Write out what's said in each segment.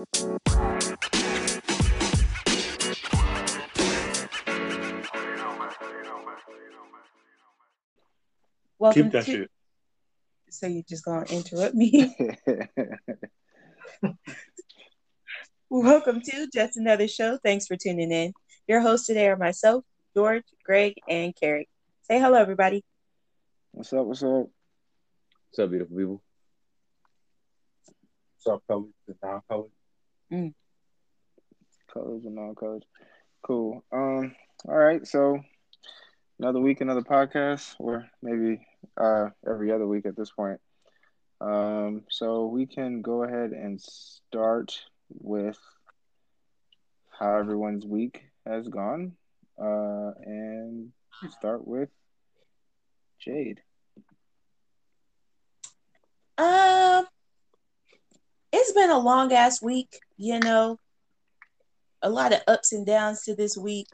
Welcome Keep that to- shit. So you're just gonna interrupt me? Welcome to just another show. Thanks for tuning in. Your hosts today are myself, George, Greg, and Carrie. Say hello, everybody. what's up? What's up? What's up, beautiful people? What's up, colors and non-colors? And non-colors. Cool. Um. All right. So another week, another podcast, or maybe uh every other week at this point. Um. So we can go ahead and start with how everyone's week has gone. Uh, and start with Jade. Um, it's been a long ass week, you know. A lot of ups and downs to this week.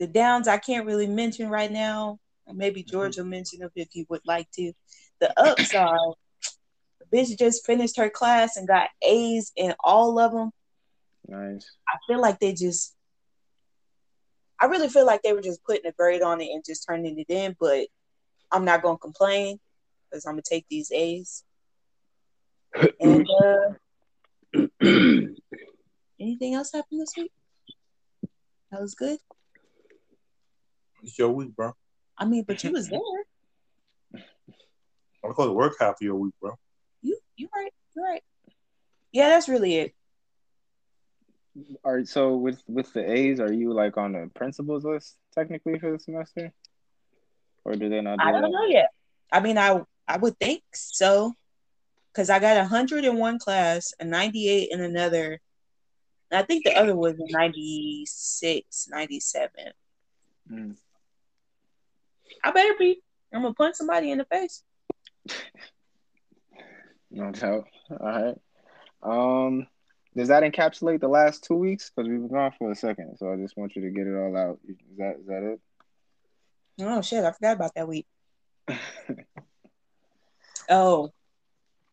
The downs I can't really mention right now. Maybe mm-hmm. George will mention them if he would like to. The ups are the bitch just finished her class and got A's in all of them. Nice. I feel like they just I really feel like they were just putting a grade on it and just turning it in, but I'm not gonna complain because I'm gonna take these A's. And uh anything else happened this week? That was good. It's your week, bro. I mean, but you was there. I'm going to work half of your week, bro. You you right. You right. Yeah, that's really it. All right. So with with the A's, are you like on the principals list technically for the semester, or do they not do I don't know yet. I mean, I I would think so, because I got a hundred in one class, a ninety-eight in another. I think the other was a 96, 97. Mm. I better be. I'm gonna punch somebody in the face. No doubt. All right. Um, does that encapsulate the last two weeks? Because we've been gone for a second, so I just want you to get it all out. Is that is that it? Oh shit, I forgot about that week. Oh,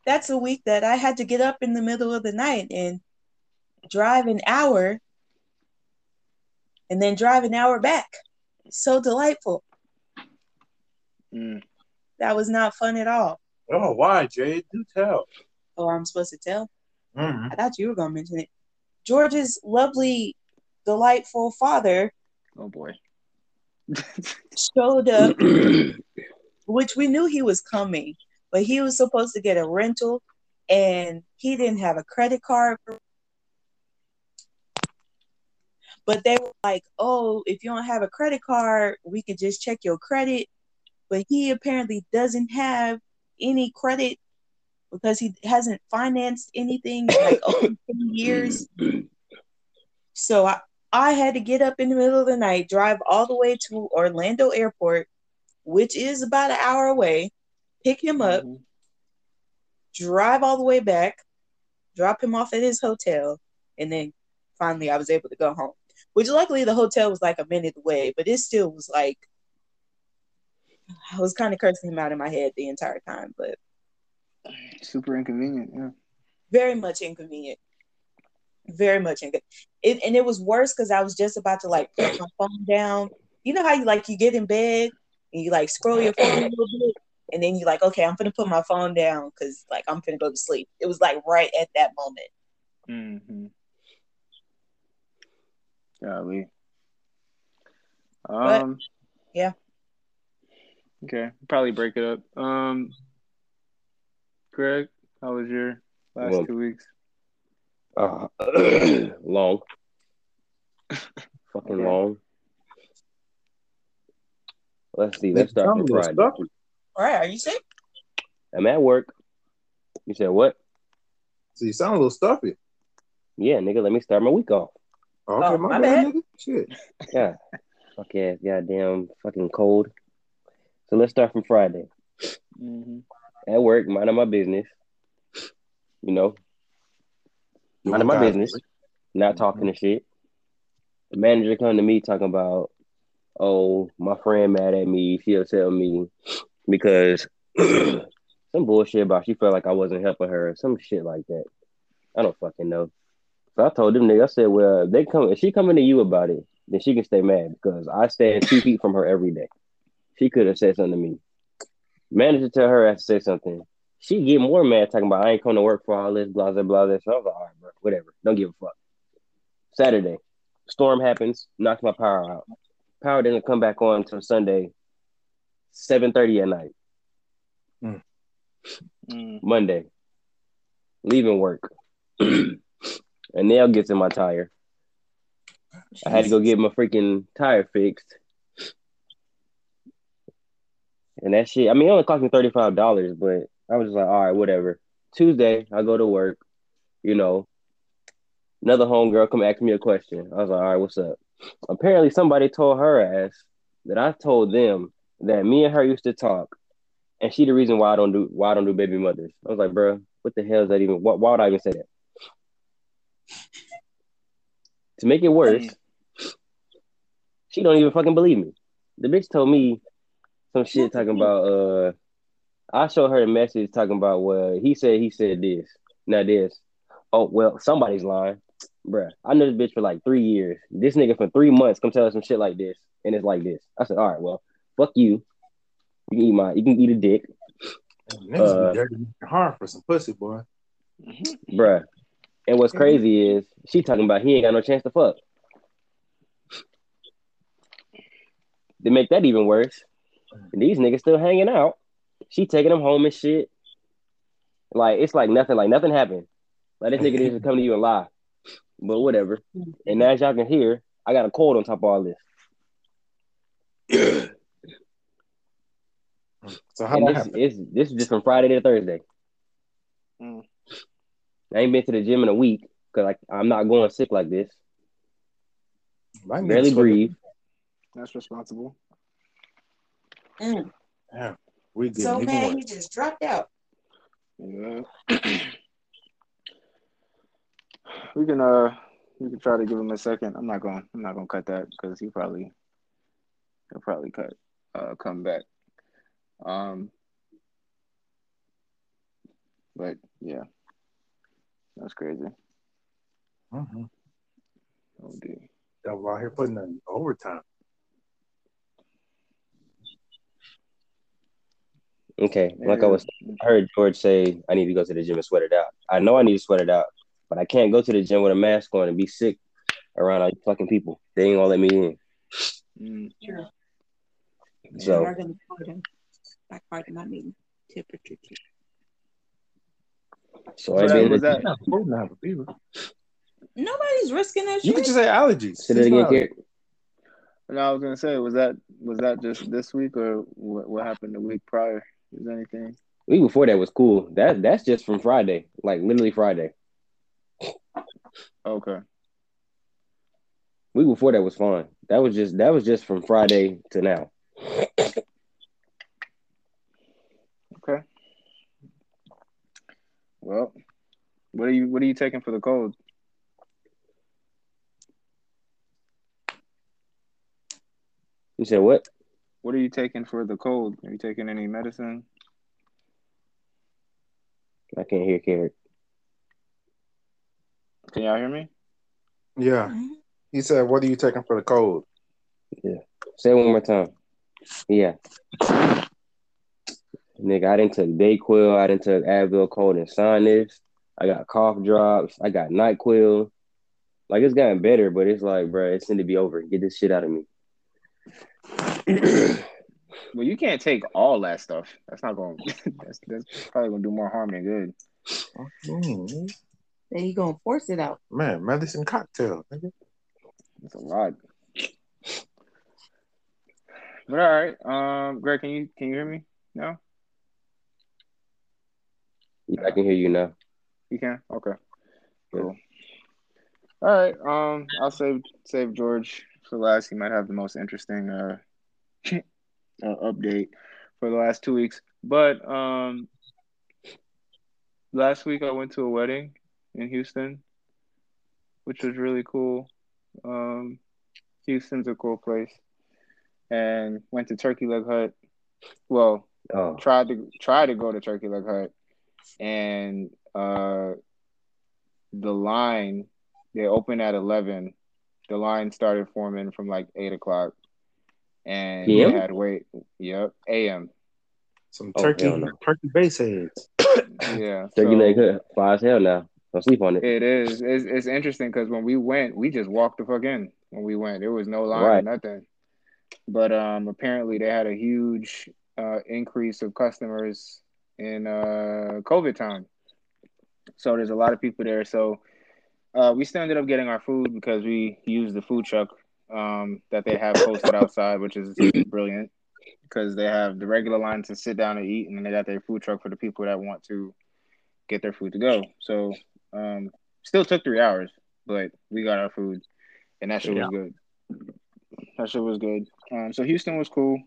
that's a week that I had to get up in the middle of the night and drive an hour and then drive an hour back. So delightful. Mm. That was not fun at all. Oh, why, Jay? Do tell. Oh, I'm supposed to tell. Mm-hmm. I thought you were gonna mention it. George's lovely, delightful father Oh boy. showed up, which we knew he was coming, but he was supposed to get a rental and he didn't have a credit card. But they were like, oh, if you don't have a credit card, we could just check your credit. But he apparently doesn't have any credit because he hasn't financed anything in like over 10 years. So I, I had to get up in the middle of the night, drive all the way to Orlando Airport, which is about an hour away, pick him up, Mhm. drive all the way back, drop him off at his hotel, and then finally I was able to go home. Which luckily the hotel was like a minute away, but it still was like I was kind of cursing him out in my head the entire time, but Super inconvenient. Yeah. very much inconvenient. Very much inconvenient. It, and it was worse because I was just about to like put my phone down. You know how you like you get in bed and you like scroll your phone a little bit, and then you're like, okay, I'm gonna put my phone down because like I'm gonna go to sleep. It was like right at that moment. Mm-hmm. Golly. Um. yeah. Okay. Probably break it up. Um. Greg, how was your last Well, two weeks? Uh, long. Fucking Okay. long. Let's see. Let's start from Friday. All right, are you sick? I'm at work. You said what? So you sound a little stuffy. Yeah, nigga. Let me start my week off. Okay, Oh, my, my bad, bad. nigga. Shit. Yeah. Fuck ass, goddamn, fucking cold. So let's start from Friday. Mm-hmm. At work, minding my business. You know, minding my business, God. not talking and shit. The manager come to me talking about, oh, my friend mad at me. She'll tell me because some bullshit about she felt like I wasn't helping her, some shit like that. I don't fucking know. So I told them nigga, I said, well, if they come if she coming to you about it, then she can stay mad because I stand two feet from her every day. She could have said something to me. Manager tell her I to say something. She get more mad talking about I ain't coming to work for all this, blah blah blah. So I was like, all right, bro, whatever. Don't give a fuck. Saturday, storm happens, knocks my power out. Power doesn't come back on until Sunday, 7:30 at night. Mm. Monday, leaving work. a nail gets in my tire. I had to go get my freaking tire fixed. And that shit, I mean, it only cost me $35, but I was just like, all right, whatever. Tuesday, I go to work, you know. Another homegirl come ask me a question. I was like, all right, what's up? Apparently, somebody told her ass that I told them that me and her used to talk, and she the reason why I don't do why I don't do baby mothers. I was like, bro, what the hell is that even? Why, why would I even say that? to make it worse, she don't even fucking believe me. The bitch told me some shit talking about uh I showed her a message talking about well he said he said this. Now this. Oh well somebody's lying. Bruh. I know this bitch for like three years. This nigga for three months come tell us some shit like this and it's like this. I said, all right, well, fuck you. You can eat my you can eat a dick. Niggas Uh, be dirty hard for some pussy, boy. Bruh. And what's crazy is she talking about he ain't got no chance to fuck. To make that even worse, these niggas still hanging out. She taking them home and shit. Like it's like nothing, like nothing happened. Like this nigga didn't come to you and lie. But whatever. And as y'all can hear, I got a cold on top of all this. So how And this, happen? is this is just from Friday to Thursday. Mm. I ain't been to the gym in a week because I'm not going sick like this. My Barely sweating. breathe. That's responsible. Mm. Damn, we getting So man, worse. he just dropped out. Yeah. we can uh we can try to give him a second. I'm not going I'm not gonna cut that because he probably he'll probably cut uh come back. Um but yeah. That's crazy. Mm-hmm. Oh dear. Y'all out here putting in overtime. Okay. Like I was I heard George say I need to go to the gym and sweat it out. I know I need to sweat it out, but I can't go to the gym with a mask on and be sick around all you fucking people. They ain't gonna let me in. Mm. Sure. So We're gonna put him back part of my meeting. Temperature. check. so So I that been was that Not have a fever. Nobody's risking that You shit. could just say allergies. say that again, Seasonal Garrett. and I was gonna say, was that was that just this week or what what happened the week prior? Is there anything? Week before that was cool. That that's just from Friday, like literally Friday. Okay. Week before that was fine. That was just that was just from Friday to now. Okay. Well, what are you what are you taking for the cold? You said what? What are you taking for the cold? Are you taking any medicine? I can't hear Garrett. Can y'all hear me? Yeah. Mhm. He said, "What are you taking for the cold?" Yeah. Say it one more time. Yeah. Nigga, I didn't took Dayquil, I didn't took Advil, cold and sinus. I got cough drops. I got NyQuil. Like it's gotten better, but it's like, bro, it's need to be over. Get this shit out of me. Well, you can't take all that stuff. That's not going. that's that's probably gonna do more harm than good. Mm, Then you gonna force it out. man, medicine cocktail. Nigga. It's a lot. But all right, um, Greg, can you can you hear me? No, I can hear you now. you can. Okay, cool. All right, um, I'll save save George for last. He might have the most interesting uh, uh update for the last two weeks. But um, last week I went to a wedding in Houston, which was really cool. Um, Houston's a cool place, and went to Turkey Leg Hut. Well, Oh, tried to try to go to Turkey Leg Hut, and uh, the line they opened at eleven. The line started forming from like eight o'clock, and PM? they had wait. Yep, a.m. Some Oh, turkey, hell no. turkey base heads. Yeah, Turkey so- leg good. Fly as hell now. Don't sleep on it. It is. It's, it's interesting because when we went, we just walked the fuck in. When we went, there was no line, Right. nothing. But um, apparently they had a huge uh, increase of customers in uh, COVID time. So there's a lot of people there. So uh, we still ended up getting our food because we used the food truck um, that they have posted outside, which is brilliant because they have the regular line to sit down and eat, and then they got their food truck for the people that want to get their food to go. So um, still took three hours, but we got our food, and that shit was good. That shit was good. Um, so Houston was cool.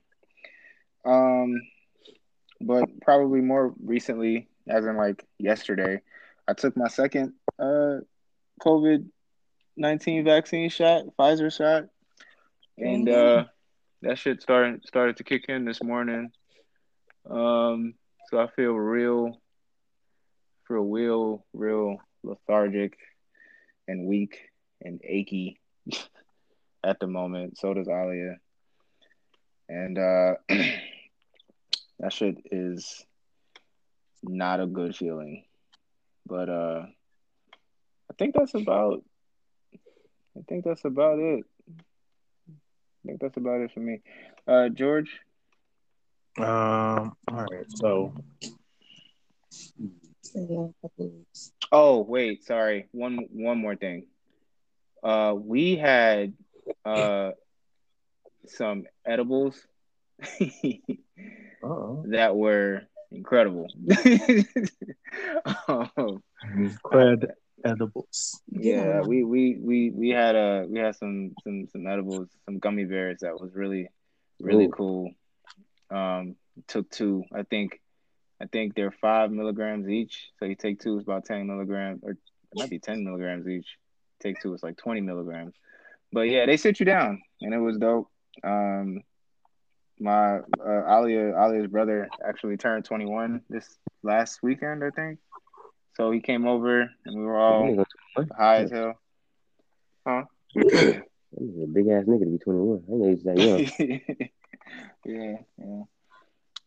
Um, but probably more recently, as in like yesterday, I took my second uh COVID nineteen vaccine shot, Pfizer shot, and uh, that shit started started to kick in this morning. Um, so I feel real, feel real, real lethargic and weak and achy at the moment. So does Alia, and uh, that shit is not a good feeling. But uh, I think that's about. I think that's about it. I think that's about it for me. Uh, George. Um. All right. So Oh wait, sorry. One one more thing. Uh, we had uh some edibles uh that were incredible. um, cred edibles. yeah, we, we we we had uh we had some some some edibles, some gummy bears that was really really Ooh. cool. Um, took two. I think I think they're five milligrams each. So you take two, it's about ten milligrams, or it might be ten milligrams each. Take two, it's like twenty milligrams. But yeah, they sit you down, and it was dope. Um, my uh, Alia Alia's brother actually turned twenty one this last weekend, I think. So he came over, and we were all high as hell. Huh? That a big ass nigga to be 21. I know he's that young. yeah, yeah.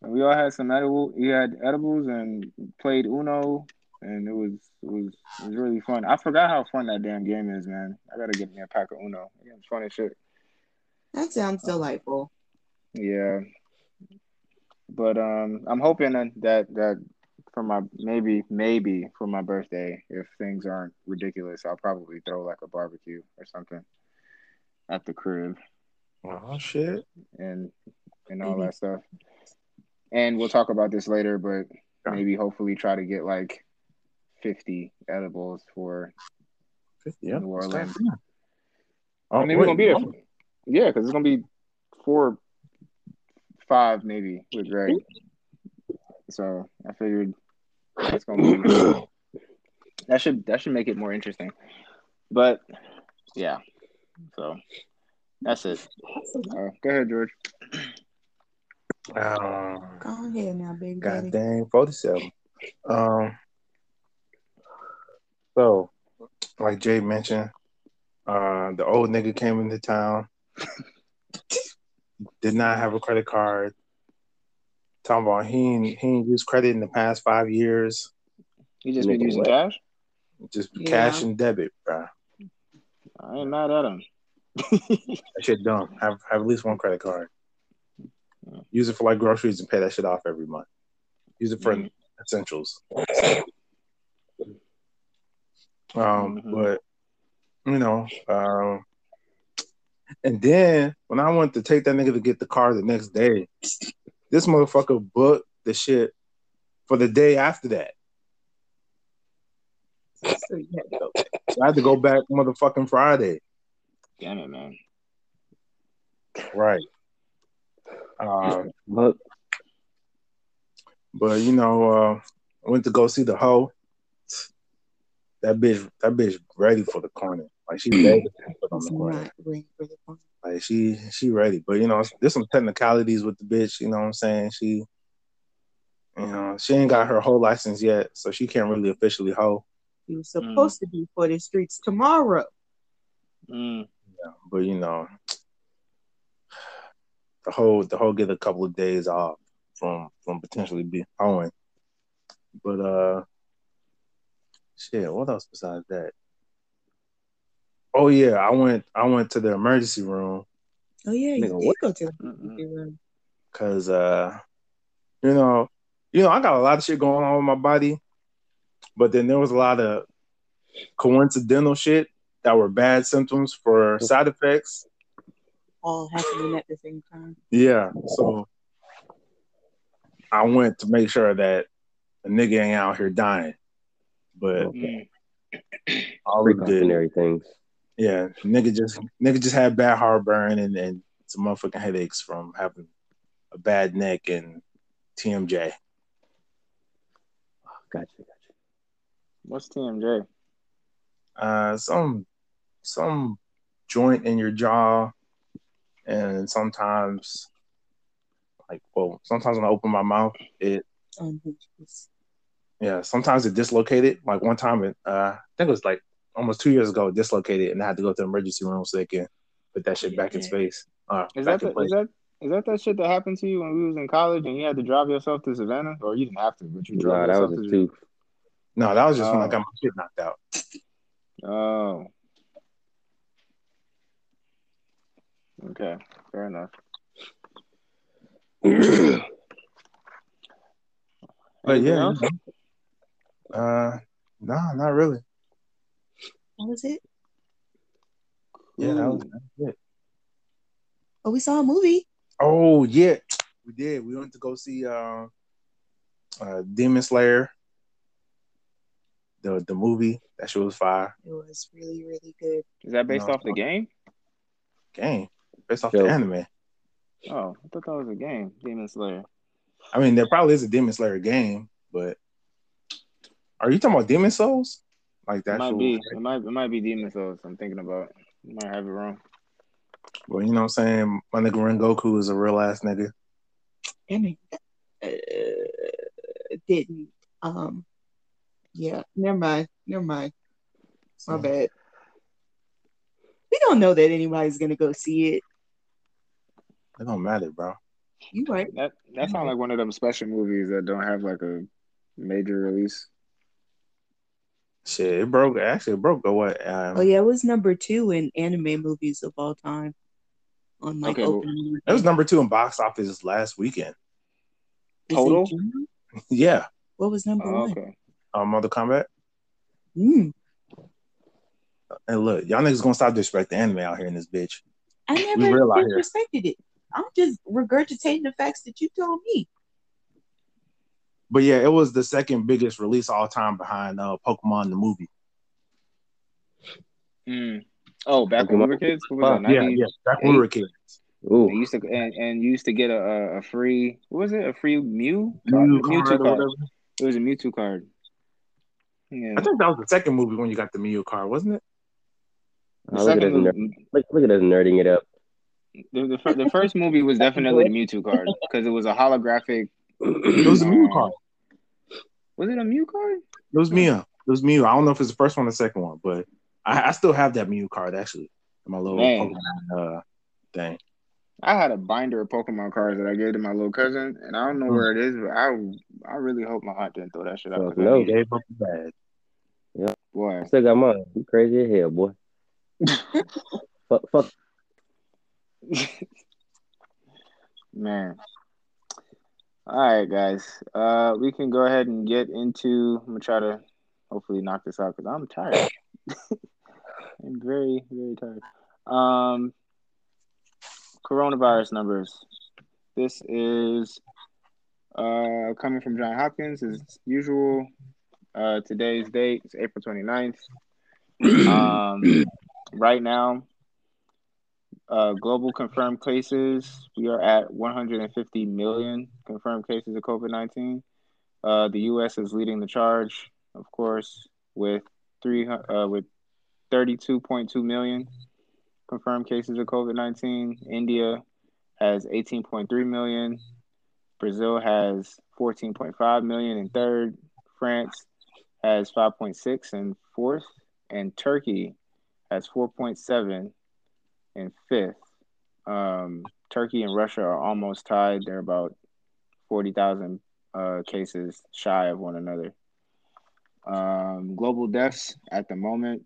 We all had some edible. We had edibles and played Uno, and it was it was it was really fun. I forgot how fun that damn game is, man. I gotta get me a pack of Uno. That game's fun as shit. That sounds delightful. Yeah, but um, I'm hoping that that, for my maybe maybe for my birthday, if things aren't ridiculous, I'll probably throw like a barbecue or something at the crib. Oh shit. and and all Mhm. that stuff. And we'll talk about this later, but maybe hopefully try to get like fifty edibles for. Yeah. New Orleans. Oh, I mean, we're gonna be there. For, yeah, because it's gonna be four, five maybe with Greg. So I figured that's gonna be that should that should make it more interesting. But yeah, so that's it. Uh, go ahead, George. Um, Go ahead now, big God daddy. dang, 47. Um, so, like Jay mentioned, uh, the old nigga came into town, did not have a credit card. Talking about he ain't, he ain't used credit in the past five years, He just been using what? cash. just Yeah. cash and debit, bro. I ain't mad at him. That shit dumb. Have have at least one credit card. Use it for like groceries and pay that shit off every month. Use it for Mhm. essentials. Um, Mhm. but you know, um, and then when I went to take that nigga to get the car the next day, this motherfucker booked the shit for the day after that. So you had to go back. I had to go back motherfucking Friday. Damn it, man. Right. Um, But but you know, uh, I went to go see the hoe. That bitch, that bitch ready for the corner. Like she ready to put on the corner. not ready for the phone. Like she she ready. But you know, there's some technicalities with the bitch, you know what I'm saying? She you know, she ain't got her whole license yet, so she can't really officially hoe. He was supposed to be for the streets tomorrow. Mm. Yeah, but you know, the whole the whole get a couple of days off from from potentially being Owen. But uh, shit, what else besides that? Oh yeah, I went I went to the emergency room Oh yeah, you Nigga, did what? go to the emergency room. because uh, you know, you know, I got a lot of shit going on with my body, but then there was a lot of coincidental shit that were bad symptoms for side effects. all happening at the same time. Yeah, so I went to make sure that a nigga ain't out here dying, but Mm. all it did, Precautionary things. Yeah, nigga just nigga just had bad heartburn and and some motherfucking headaches from having a bad neck and TMJ. Oh, Gotcha, gotcha. What's TMJ? Uh, some some joint in your jaw, and sometimes, like, well, sometimes when I open my mouth, it Unhinged. yeah, sometimes it dislocated. Like one time, it uh, I think it was like almost two years ago, dislocated, and I had to go to the emergency room so they can put that shit back in space. Uh, Is back that in the, is that is that that shit that happened to you when we was in college and you had to drive yourself to Savannah, or you didn't have to, but you drove Nah, that yourself was to tooth. No, that was just when I Oh. got my shit knocked out. Oh. Okay, fair enough. But yeah, else? uh, no, not really. What was it? Yeah, that was, that was it. Oh, we saw a movie. Oh yeah, we did. We went to go see uh, uh Demon Slayer, the the movie. That shit was fire. It was really, really good. Is that based No, off the game? Game based off Show. the anime. Oh, I thought that was a game, Demon Slayer. I mean, there probably is a Demon Slayer game, but are you talking about Demon Souls? Like It that? might be. It might. It might be Demon Souls. I'm thinking about. You might have it wrong. Well, you know what I'm saying. My nigga Rengoku is a real ass nigga. Damn it. Uh, didn't. Um. Yeah. Never mind. Never mind. My So, bad. We don't know that anybody's gonna go see it. it don't matter, bro. You right. That that sounds like one of them special movies that don't have like a major release. Shit, it broke. Actually, it broke. Or what? Um, Oh yeah, it was number two in anime movies of all time. On like Okay, opening. It was number two in box office last weekend. Total? Yeah, What was number Oh, one? okay. um, Mortal Kombat. Mm. And look, y'all niggas gonna stop disrespecting anime out here in this bitch. I never real out disrespected it. I'm just regurgitating the facts that you told me. But yeah, it was the second biggest release all time behind uh, Pokemon the movie. Mm. Oh, back when we were kids, what was Fuck, that? Yeah, yeah. Back when we were kids. Ooh, And used to and, and you used to get a, a, a free what was it? A free Mew? Mew Mewtwo card or card. whatever. It was a Mewtwo card. Yeah. I think that was the second movie when you got the Mew card, wasn't it? The Oh, look, at us second nerd- movie, look, look at us nerding it up. the, the, the first movie was definitely the Mewtwo card because it was a holographic. It was a Mew card. Was it a Mew card? It was Mew. It was Mew. I don't know if it's the first one or the second one, but I, I still have that Mew card actually in my little Man. Pokemon uh, thing. I had a binder of Pokemon cards that I gave to my little cousin, and I don't know where it is, but I I really hope my aunt didn't throw that shit out. Fuck 'cause I no. need it. Gave up the bag. Boy, I still got mine. You crazy as hell, boy. fuck, fuck. Man. All right, guys. Uh, we can go ahead and get into. I'm gonna try to hopefully knock this out because I'm tired. I'm very, very tired. Um, coronavirus numbers. This is uh coming from John Hopkins as usual. Uh, today's date is April 29th. Um, right now, uh, global confirmed cases, we are at 150 million confirmed cases of COVID 19. Uh, the U.S. is leading the charge, of course, with three uh, with 32.2 million confirmed cases of COVID 19. India has 18.3 million. Brazil has 14.5 million in third. France has 5.6 in fourth, and Turkey has 4.7 in fifth. Um, Turkey and Russia are almost tied. They're about 40,000 uh, cases shy of one another. Um, global deaths at the moment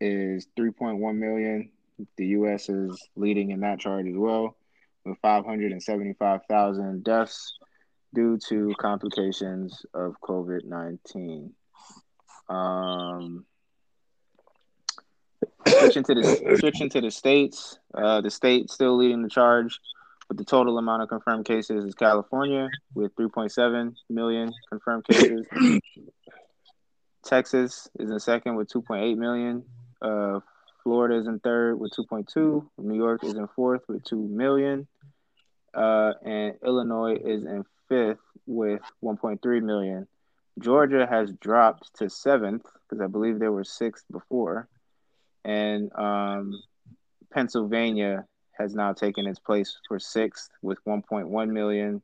is 3.1 million. The U.S. is leading in that chart as well, with 575,000 deaths due to complications of COVID 19. Um, switching to the switching to the states, uh, the state still leading the charge with the total amount of confirmed cases is California with 3.7 million confirmed cases. Texas is in second with 2.8 million. Uh, Florida is in third with 2.2. New York is in fourth with 2 million. Uh, and Illinois is in fifth with 1.3 million. Georgia has dropped to seventh because I believe there were six before. And um, Pennsylvania has now taken its place for sixth with 1.1 million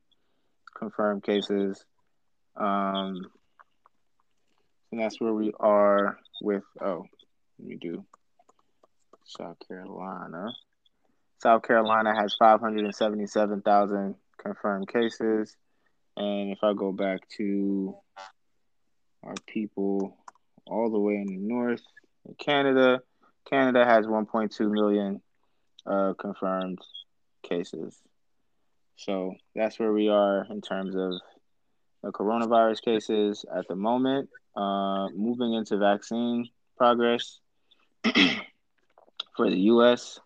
confirmed cases. Um, and that's where we are with, oh, let me do South Carolina. South Carolina has 577,000 confirmed cases. And if I go back to our people all the way in the north, in Canada, Canada has 1.2 million uh, confirmed cases. So that's where we are in terms of the coronavirus cases at the moment. Uh, moving into vaccine progress for the U.S.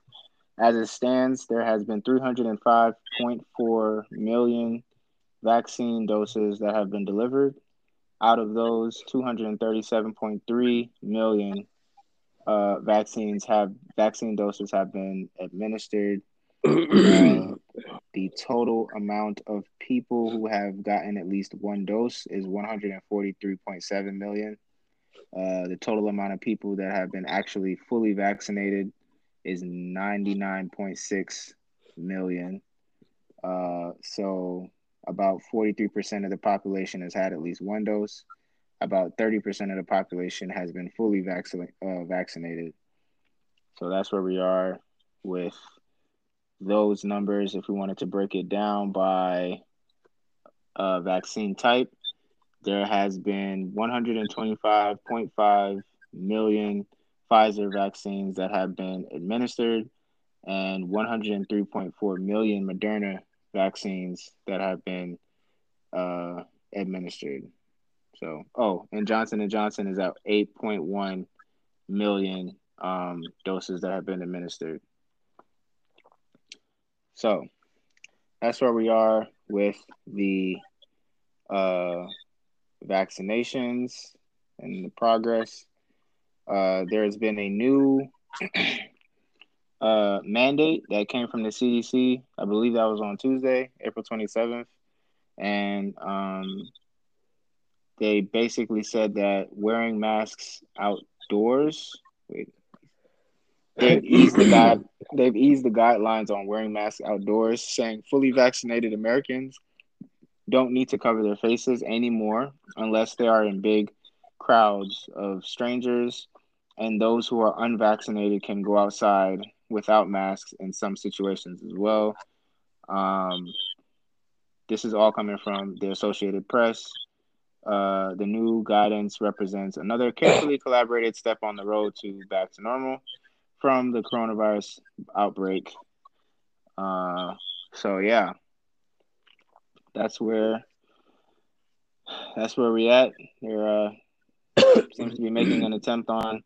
As it stands, there has been 305.4 million vaccine doses that have been delivered. Out of those, 237.3 million uh, vaccines have vaccine doses have been administered. Uh, the total amount of people who have gotten at least one dose is 143.7 million. Uh, the total amount of people that have been actually fully vaccinated is 99.6 million. Uh, so about 43% of the population has had at least one dose about 30% of the population has been fully vaccinated. Uh, vaccinated. So that's where we are with those numbers. If we wanted to break it down by uh, vaccine type, there has been 125.5 million Pfizer vaccines that have been administered and 103.4 million Moderna vaccines that have been uh, administered. So, oh, and Johnson and Johnson is at 8.1 million um, doses that have been administered. So, that's where we are with the uh, vaccinations and the progress. Uh, there has been a new uh, mandate that came from the CDC. I believe that was on Tuesday, April 27th. And um, they basically said that wearing masks outdoors. Wait, they've eased the guide, They've eased the guidelines on wearing masks outdoors, saying fully vaccinated Americans don't need to cover their faces anymore unless they are in big crowds of strangers, and those who are unvaccinated can go outside without masks in some situations as well. Um, this is all coming from the Associated Press. Uh, the new guidance represents another carefully collaborated step on the road to back to normal from the coronavirus outbreak. Uh, so yeah, that's where that's where we at. There uh, seems to be making an attempt on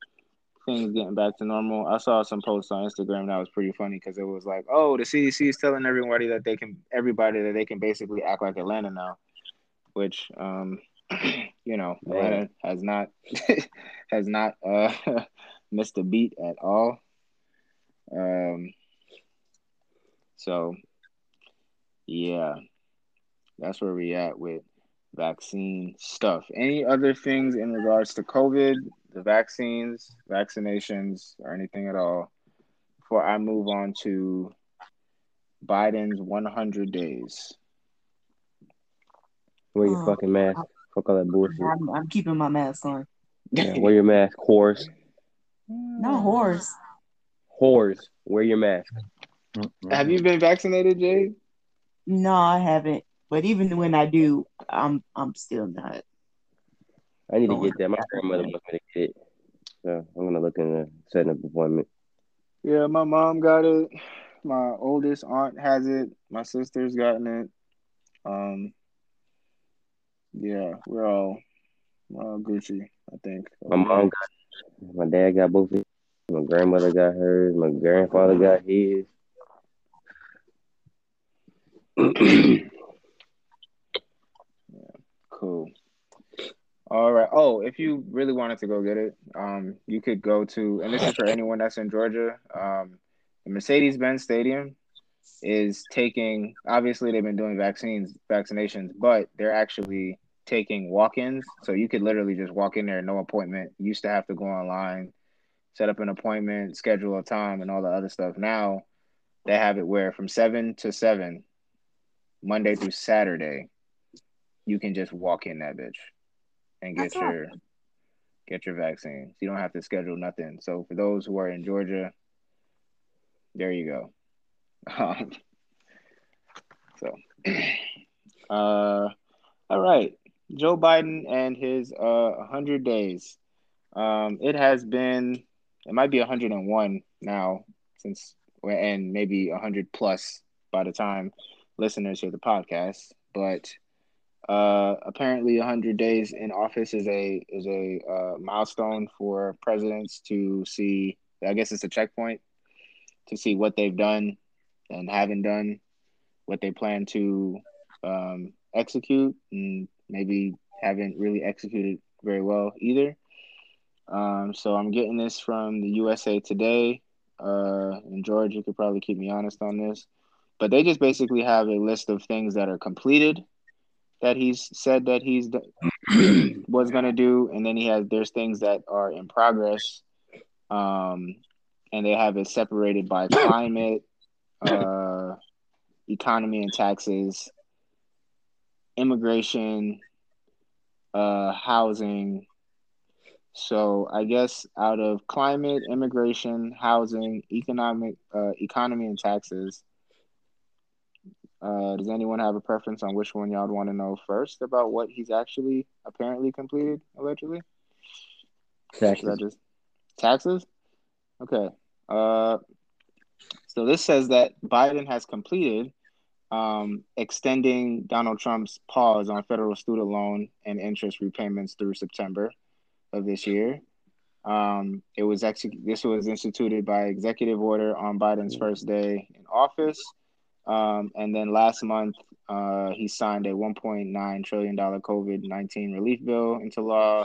things getting back to normal. I saw some posts on Instagram that was pretty funny because it was like, "Oh, the CDC is telling everybody that they can, everybody that they can basically act like Atlanta now," which um, you know, Atlanta has not has not uh, missed a beat at all. Um, so yeah, that's where we at with vaccine stuff. Any other things in regards to COVID, the vaccines, vaccinations, or anything at all before I move on to Biden's 100 days? Wear your fucking mask. Fuck all that bullshit. I'm, I'm keeping my mask on. Yeah, wear your mask, whores. No horse. Whores, wear your mask. Have you been vaccinated, Jay? No, I haven't. But even when I do, I'm I'm still not. I need to get that. My grandmother wants me to get it. So I'm gonna look into setting up an appointment. Yeah, my mom got it. My oldest aunt has it. My sister's gotten it. Um, yeah, we're all we're all Gucci, I think. My mom got. My dad got both of it. My grandmother got hers. My grandfather got his. yeah, Cool. All right. Oh, if you really wanted to go get it, um, you could go to, and this is for anyone that's in Georgia. Um, the Mercedes-Benz Stadium is taking. Obviously, they've been doing vaccines, vaccinations, but they're actually taking walk-ins. So you could literally just walk in there, no appointment. You used to have to go online, set up an appointment, schedule a time, and all the other stuff. Now they have it where from seven to seven, Monday through Saturday, you can just walk in that bitch and get That's your get your vaccines. You don't have to schedule nothing. So for those who are in Georgia, there you go. Um, so, uh, all right, Joe Biden and his uh 100 days. Um, it has been, it might be 101 now since, and maybe 100 plus by the time listeners hear the podcast. But uh, apparently, 100 days in office is a is a uh, milestone for presidents to see. I guess it's a checkpoint to see what they've done and haven't done, what they plan to um, execute, and maybe haven't really executed very well either. Um, so I'm getting this from the USA Today. Uh, and George, you could probably keep me honest on this, but they just basically have a list of things that are completed that he's said that he's was going to do and then he has there's things that are in progress um and they have it separated by climate uh economy and taxes immigration uh housing so i guess out of climate immigration housing economic uh, economy and taxes uh, does anyone have a preference on which one y'all want to know first about what he's actually apparently completed, allegedly? Taxes. just taxes? Okay. Uh, so this says that Biden has completed um, extending Donald Trump's pause on federal student loan and interest repayments through September of this year. Um, it was exec- this was instituted by executive order on Biden's first day in office. Um, and then last month, uh, he signed a $1.9 trillion COVID 19 relief bill into law.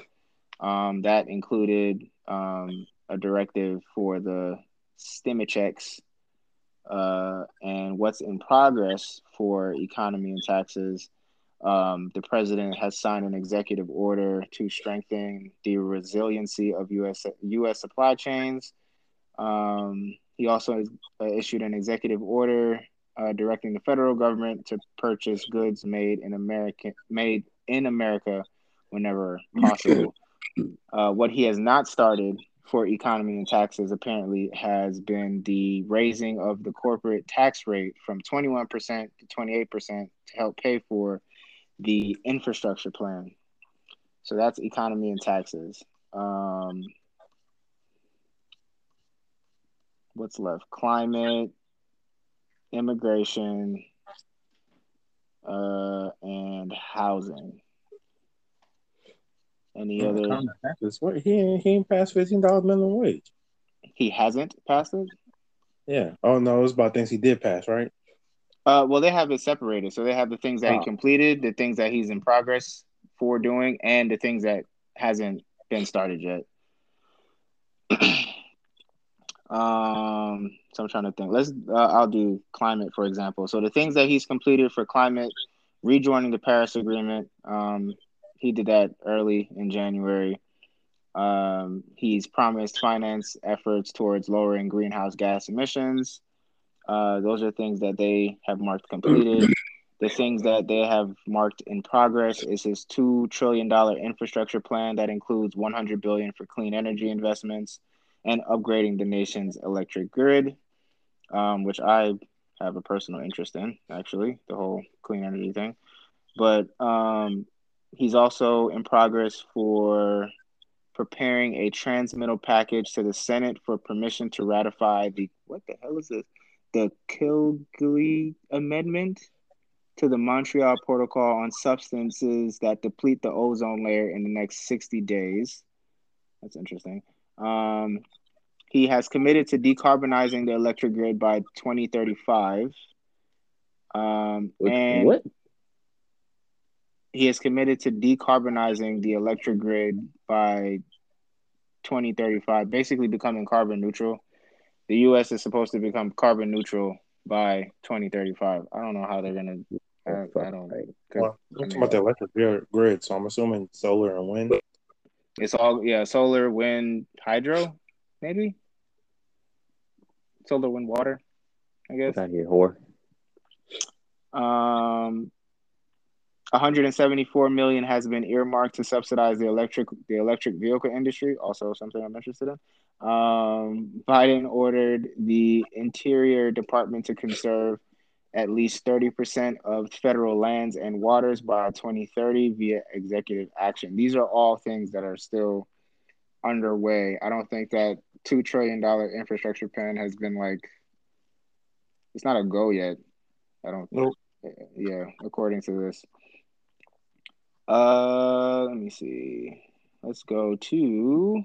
Um, that included um, a directive for the stimmy checks uh, and what's in progress for economy and taxes. Um, the president has signed an executive order to strengthen the resiliency of U.S. U.S. supply chains. Um, he also uh, issued an executive order uh, directing the federal government to purchase goods made in America, made in America, whenever possible. Uh, what he has not started for economy and taxes apparently has been the raising of the corporate tax rate from 21% to 28% to help pay for the infrastructure plan. So that's economy and taxes. Um, what's left? Climate, immigration, uh, and housing. Any other? What he ain't, he ain't passed fifteen dollars minimum wage. He hasn't passed it. Yeah. Oh no, it's about things he did pass, right? Uh, well, they have it separated. So they have the things that he Oh. completed, the things that he's in progress for doing, and the things that hasn't been started yet. um, so I'm trying to think. Let's. Uh, I'll do climate, for example. So the things that he's completed for climate, rejoining the Paris Agreement. Um, he did that early in January. Um, he's promised finance efforts towards lowering greenhouse gas emissions. Uh, those are things that they have marked completed. the things that they have marked in progress is his two trillion dollar infrastructure plan that includes 100 billion for clean energy investments and upgrading the nation's electric grid, um, which I have a personal interest in, actually, the whole clean energy thing. But um, he's also in progress for preparing a transmittal package to the Senate for permission to ratify the what the hell is this? The Kilgley Amendment to the Montreal Protocol on substances that deplete the ozone layer in the next 60 days. That's interesting. Um, he has committed to decarbonizing the electric grid by 2035. Um, and what? He is committed to decarbonizing the electric grid by 2035, basically becoming carbon neutral. The U.S. is supposed to become carbon neutral by 2035. I don't know how they're gonna. I, I don't. Well, I'm talking about the electric grid, so I'm assuming solar and wind. It's all yeah, solar, wind, hydro, maybe. Solar, wind, water. I guess. Out here, whore. Um, 174 million has been earmarked to subsidize the electric the electric vehicle industry. Also, something I'm interested in. Um, Biden ordered the Interior Department to conserve at least 30% of federal lands and waters by 2030 via executive action. These are all things that are still underway. I don't think that two trillion dollar infrastructure plan has been like it's not a go yet. I don't. Nope. Yeah, according to this. Uh, let me see. Let's go to.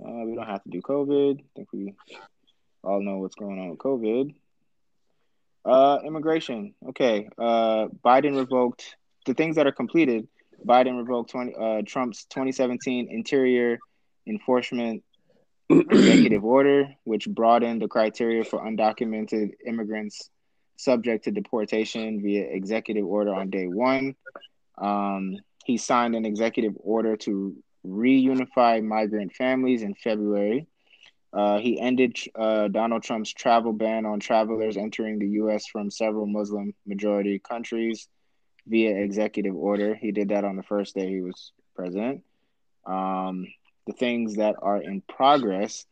Uh, we don't have to do COVID. I think we all know what's going on with COVID. Uh, immigration. Okay. Uh, Biden revoked the things that are completed. Biden revoked 20, uh, Trump's 2017 Interior Enforcement Executive Order, which broadened the criteria for undocumented immigrants subject to deportation via executive order on day one. Um, he signed an executive order to reunify migrant families in February. Uh, he ended uh, Donald Trump's travel ban on travelers entering the U.S. from several Muslim majority countries via executive order. He did that on the first day he was president. Um, the things that are in progress,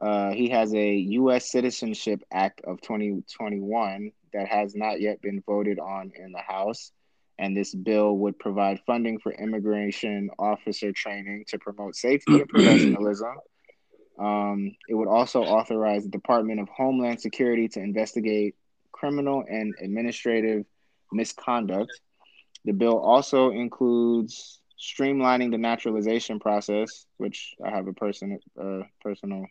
uh, he has a U.S. Citizenship Act of 2021 that has not yet been voted on in the House and this bill would provide funding for immigration officer training to promote safety and professionalism. Um, it would also authorize the Department of Homeland Security to investigate criminal and administrative misconduct. The bill also includes streamlining the naturalization process, which I have a person uh, personal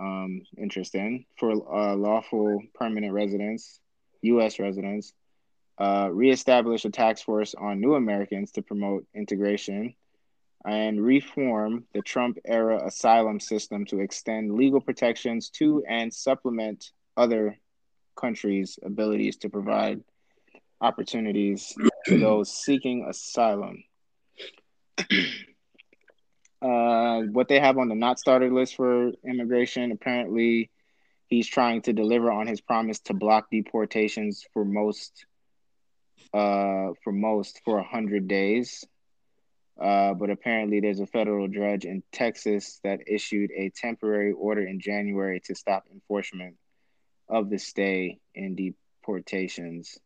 um, interest in for uh, lawful permanent residents, U.S. residents, uh, reestablish a task force on new Americans to promote integration, and reform the Trump era asylum system to extend legal protections to and supplement other countries' abilities to provide opportunities to those seeking asylum. uh, what they have on the not started list for immigration, apparently, he's trying to deliver on his promise to block deportations for most uh, for most for 100 days. Uh, but apparently, there's a federal judge in Texas that issued a temporary order in January to stop enforcement of the stay in deportations.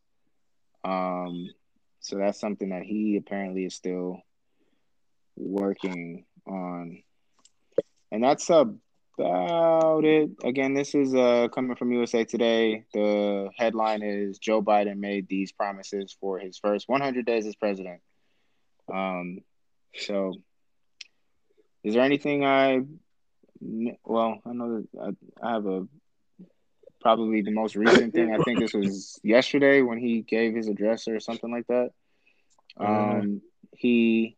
Um, so that's something that he apparently is still working on. And that's a about it. Again, this is uh, coming from USA Today. The headline is Joe Biden made these promises for his first 100 days as president. Um, so, is there anything I? Well, I know that I, I have a probably the most recent thing. I think this was yesterday when he gave his address or something like that. Mm-hmm. Um, he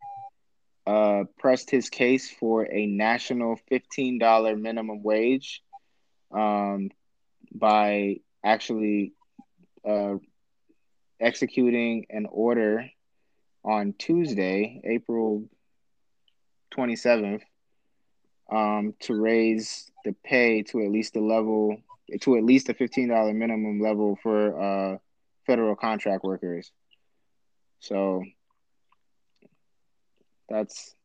uh, pressed his case for a national $15 minimum wage um, by actually uh, executing an order on Tuesday, April 27th, um, to raise the pay to at least the level to at least a $15 minimum level for uh, federal contract workers. So that's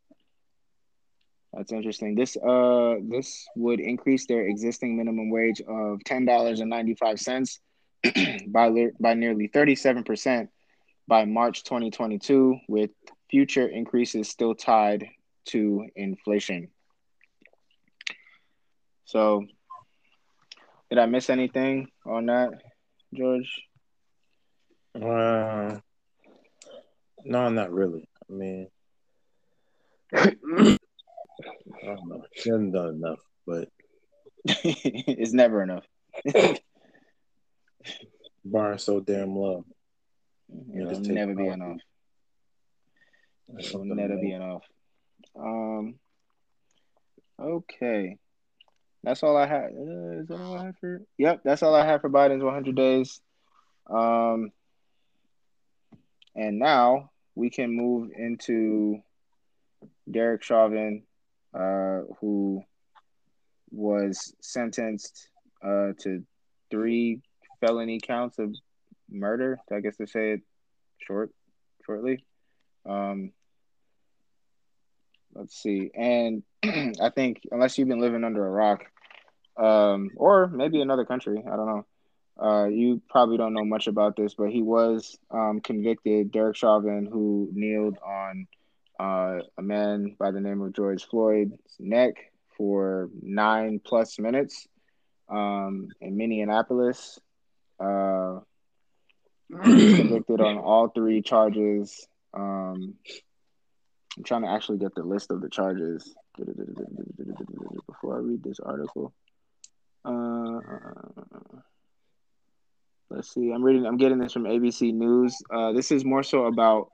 that's interesting. This uh this would increase their existing minimum wage of ten dollars and ninety five cents by by nearly thirty seven percent by March twenty twenty two, with future increases still tied to inflation. So, did I miss anything on that, George? Uh, no, not really. I mean, I don't know. She hasn't done enough, but it's never enough. bar so damn low. It'll never be enough. It'll never be enough. Um. Okay. That's all I had. Uh, is that all I have for? Yep, that's all I have for Biden's 100 days. Um. And now we can move into Derek Chauvin, uh, who was sentenced uh, to three felony counts of murder. I guess to say it short, shortly. Um, let's see, and I think unless you've been living under a rock, um, or maybe another country, I don't know. Uh, you probably don't know much about this, but he was um, convicted. Derek Chauvin, who kneeled on uh, a man by the name of George Floyd's neck for nine plus minutes um, in Minneapolis. Uh, convicted on all three charges. Um, I'm trying to actually get the list of the charges before I read this article. Uh, let's see. I'm reading. I'm getting this from ABC News. Uh, this is more so about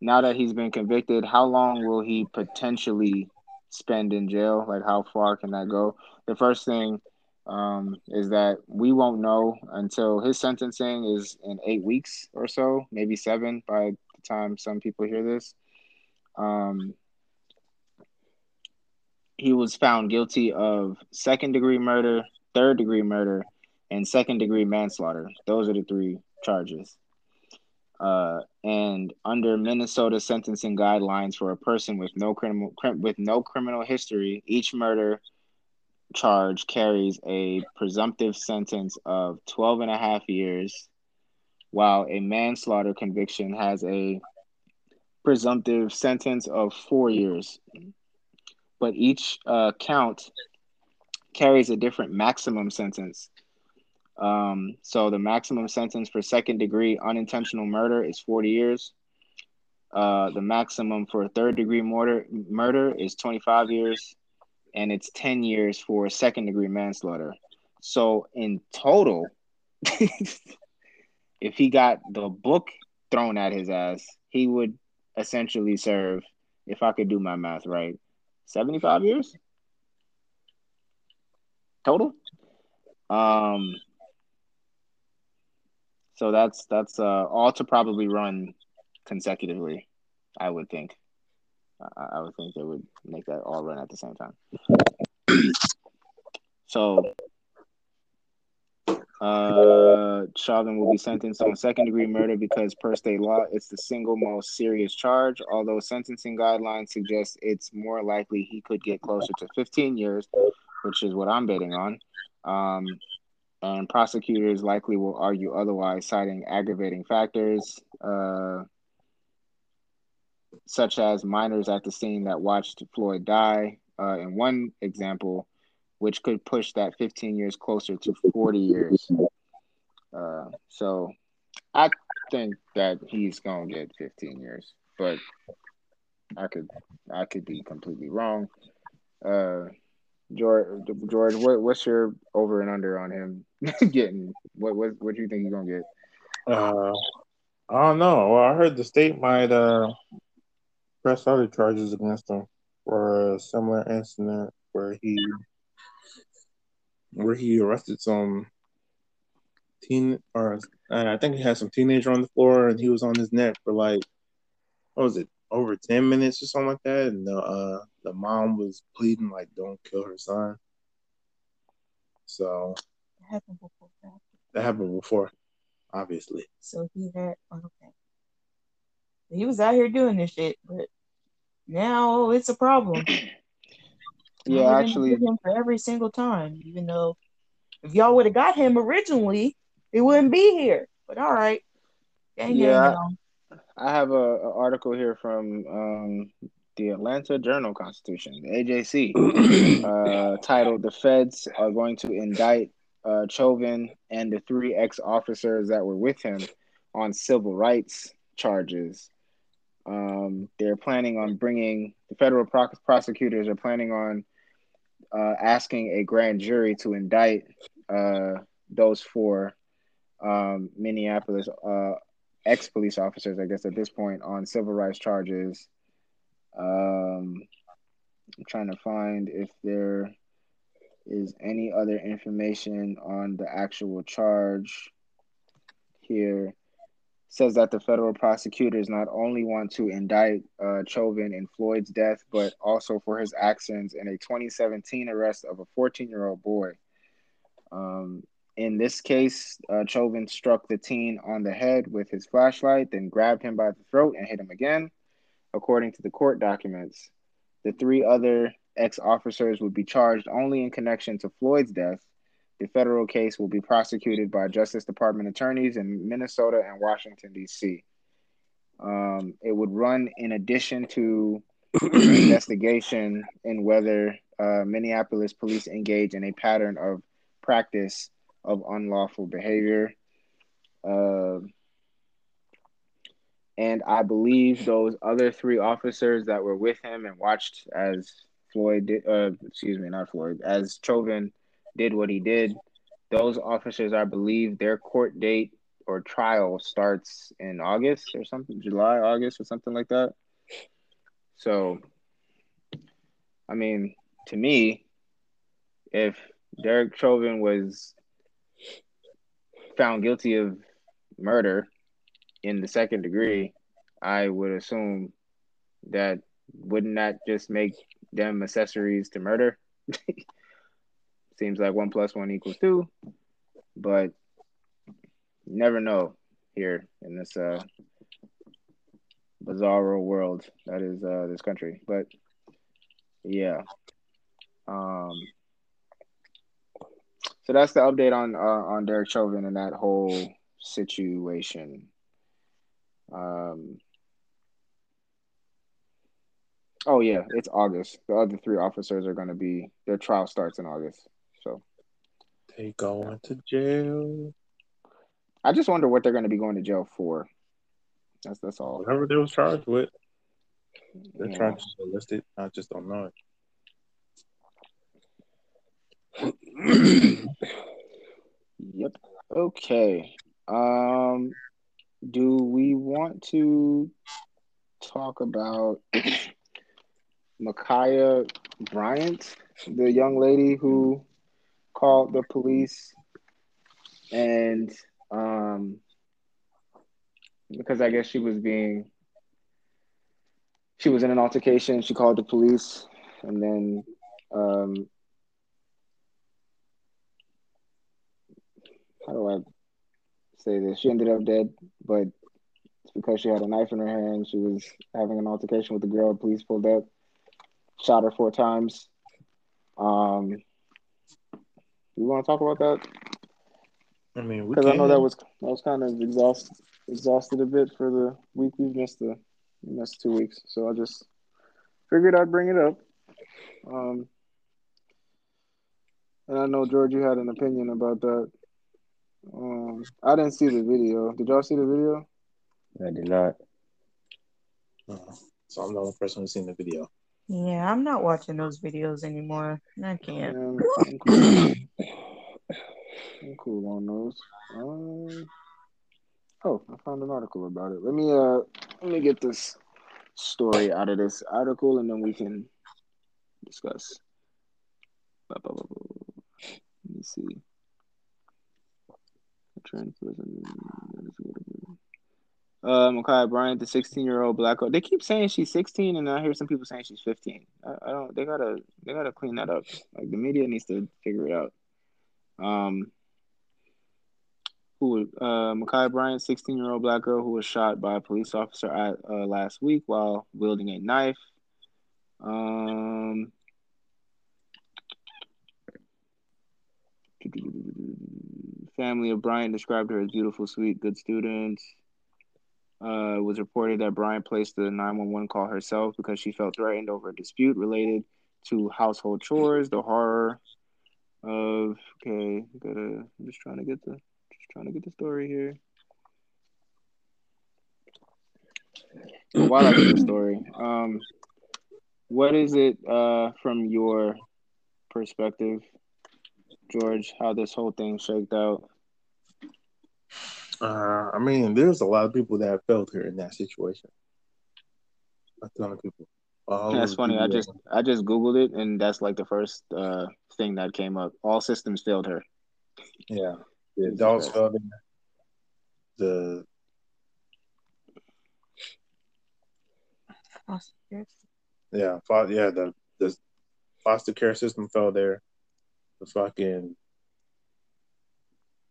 now that he's been convicted, how long will he potentially spend in jail? Like, how far can that go? The first thing um, is that we won't know until his sentencing is in eight weeks or so, maybe seven by the time some people hear this. Um, he was found guilty of second degree murder, third degree murder, and second degree manslaughter. Those are the three charges. Uh, and under Minnesota sentencing guidelines for a person with no criminal with no criminal history, each murder charge carries a presumptive sentence of 12 and a half years, while a manslaughter conviction has a presumptive sentence of four years. But each uh, count carries a different maximum sentence. Um, so the maximum sentence for second degree unintentional murder is 40 years. Uh, the maximum for third degree murder murder is 25 years, and it's 10 years for second degree manslaughter. So in total, if he got the book thrown at his ass, he would essentially serve, if I could do my math right, 75 years total. Um, so that's that's uh, all to probably run consecutively. I would think. I, I would think they would make that all run at the same time. so, uh, Chauvin will be sentenced on second degree murder because, per state law, it's the single most serious charge. Although sentencing guidelines suggest it's more likely he could get closer to 15 years, which is what I'm betting on. Um, and prosecutors likely will argue otherwise, citing aggravating factors uh, such as minors at the scene that watched Floyd die. Uh, in one example, which could push that 15 years closer to 40 years. Uh, so I think that he's gonna get 15 years, but I could I could be completely wrong. George, George, what, what's your over and under on him getting? What what what do you think he's gonna get? Uh, I don't know. Well, I heard the state might uh press other charges against him for a similar incident where he where he arrested some teen or uh, I think he had some teenager on the floor and he was on his neck for like what was it over 10 minutes or something like that. And the, uh, the mom was pleading, like, don't kill her son. So That happened before. that happened before. obviously. So he had okay. He was out here doing this shit, but now it's a problem. Yeah, We're actually, him for every single time, even though if y'all would have got him originally, he wouldn't be here. But all right, gang, gang, Yeah. y'all. I have a, a article here from um, the Atlanta Journal Constitution, the AJC, uh, titled "The Feds Are Going to Indict uh, Chauvin and the three ex-officers that were with him on civil rights charges." Um, they're planning on bringing the federal pro- prosecutors are planning on uh, asking a grand jury to indict uh, those four um, Minneapolis uh, ex police officers, I guess, at this point on civil rights charges. Um, I'm trying to find if there is any other information on the actual charge here. Says that the federal prosecutors not only want to indict uh, Chauvin in Floyd's death, but also for his actions in a 2017 arrest of a 14 year old boy. Um, in this case, uh, Chauvin struck the teen on the head with his flashlight, then grabbed him by the throat and hit him again, according to the court documents. The three other ex officers would be charged only in connection to Floyd's death. The federal case will be prosecuted by Justice Department attorneys in Minnesota and Washington, D.C. Um, it would run in addition to investigation in whether uh, Minneapolis police engage in a pattern of practice of unlawful behavior. Uh, and I believe those other three officers that were with him and watched as Floyd did, uh, excuse me, not Floyd, as Chauvin did what he did. Those officers, I believe, their court date or trial starts in August or something, July, August, or something like that. So, I mean, to me, if Derek Chauvin was found guilty of murder in the second degree, I would assume that wouldn't that just make them accessories to murder? Seems like one plus one equals two, but never know here in this uh, bizarro world that is uh, this country. But yeah, um, so that's the update on uh, on Derek Chauvin and that whole situation. Um, oh yeah, it's August. The other three officers are going to be their trial starts in August. So They going to jail. I just wonder what they're going to be going to jail for. That's that's all. Whatever they was charged with. They're Yeah. charged are listed. I just don't know it. Yep. Okay. Um, do we want to talk about Ma'Khia Bryant, the young lady who called the police and um because I guess she was being she was in an altercation, she called the police and then um how do I say this? She ended up dead, but it's because she had a knife in her hand. She was having an altercation with the girl. Police pulled up, shot her four times. Um, you want to talk about that? I mean, Because I know that was that was kind of exhaust exhausted a bit for the week. We've missed the we missed two weeks, so I just figured I'd bring it up. Um, and I know George, you had an opinion about that. Um, I didn't see the video. Did y'all see the video? I did not. Uh, so I'm the only person who's seen the video. Yeah, I'm not watching those videos anymore. I can't. Um, I'm cool. I'm cool on those. Um, oh, I found an article about it. Let me uh, let me get this story out of this article, and then we can discuss. Let me see. Uh, Makai Bryant, the 16 year old black girl. They keep saying she's 16, and I hear some people saying she's 15. I, I don't. They gotta. They gotta clean that up. Like the media needs to figure it out. Um. who uh, Makai Bryant, 16 year old black girl who was shot by a police officer at, uh, last week while wielding a knife. Um, family of Bryant described her as beautiful, sweet, good student. Uh, it was reported that Bryant placed the 911 call herself because she felt threatened over a dispute related to household chores. The horror of okay, gotta I'm just trying to get the just trying to get the story here. While I get the story, um, what is it uh from your perspective, George? How this whole thing shaked out? Uh, I mean, there's a lot of people that felt her in that situation. A ton of people. All That's of the funny. I people- just I just googled it, and that's like the first uh thing that came up. All systems failed her. yeah, the Jesus adults Christ. felt it. The yeah, fo- yeah, the the foster care system fell there. The fucking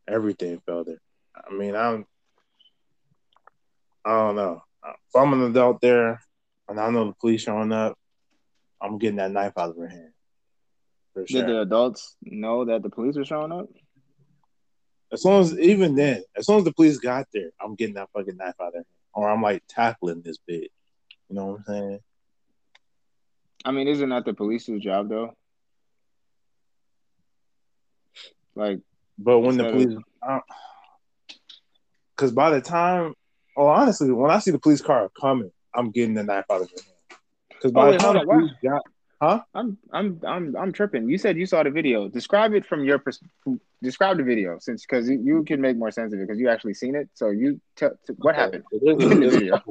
everything fell there. I mean, I'm I don't know. If I'm an adult there, and I know the police showing up, I'm getting that knife out of her hand. For sure. Did the adults know that the police were showing up? As soon as even then, as soon as the police got there, I'm getting that fucking knife out of there, or I'm like tackling this bitch. You know what I'm saying? I mean, isn't that the police's job though? Like, But when the police, because by the time, oh, honestly, when I see the police car coming, I'm getting the knife out of her hand. Because by Oh, the time the police got, I'm I'm I'm I'm tripping. You said you saw the video. Describe it from your pers- describe the video, since because you, you can make more sense of it because you actually seen it. So you t- t- what happened? There's, in the video?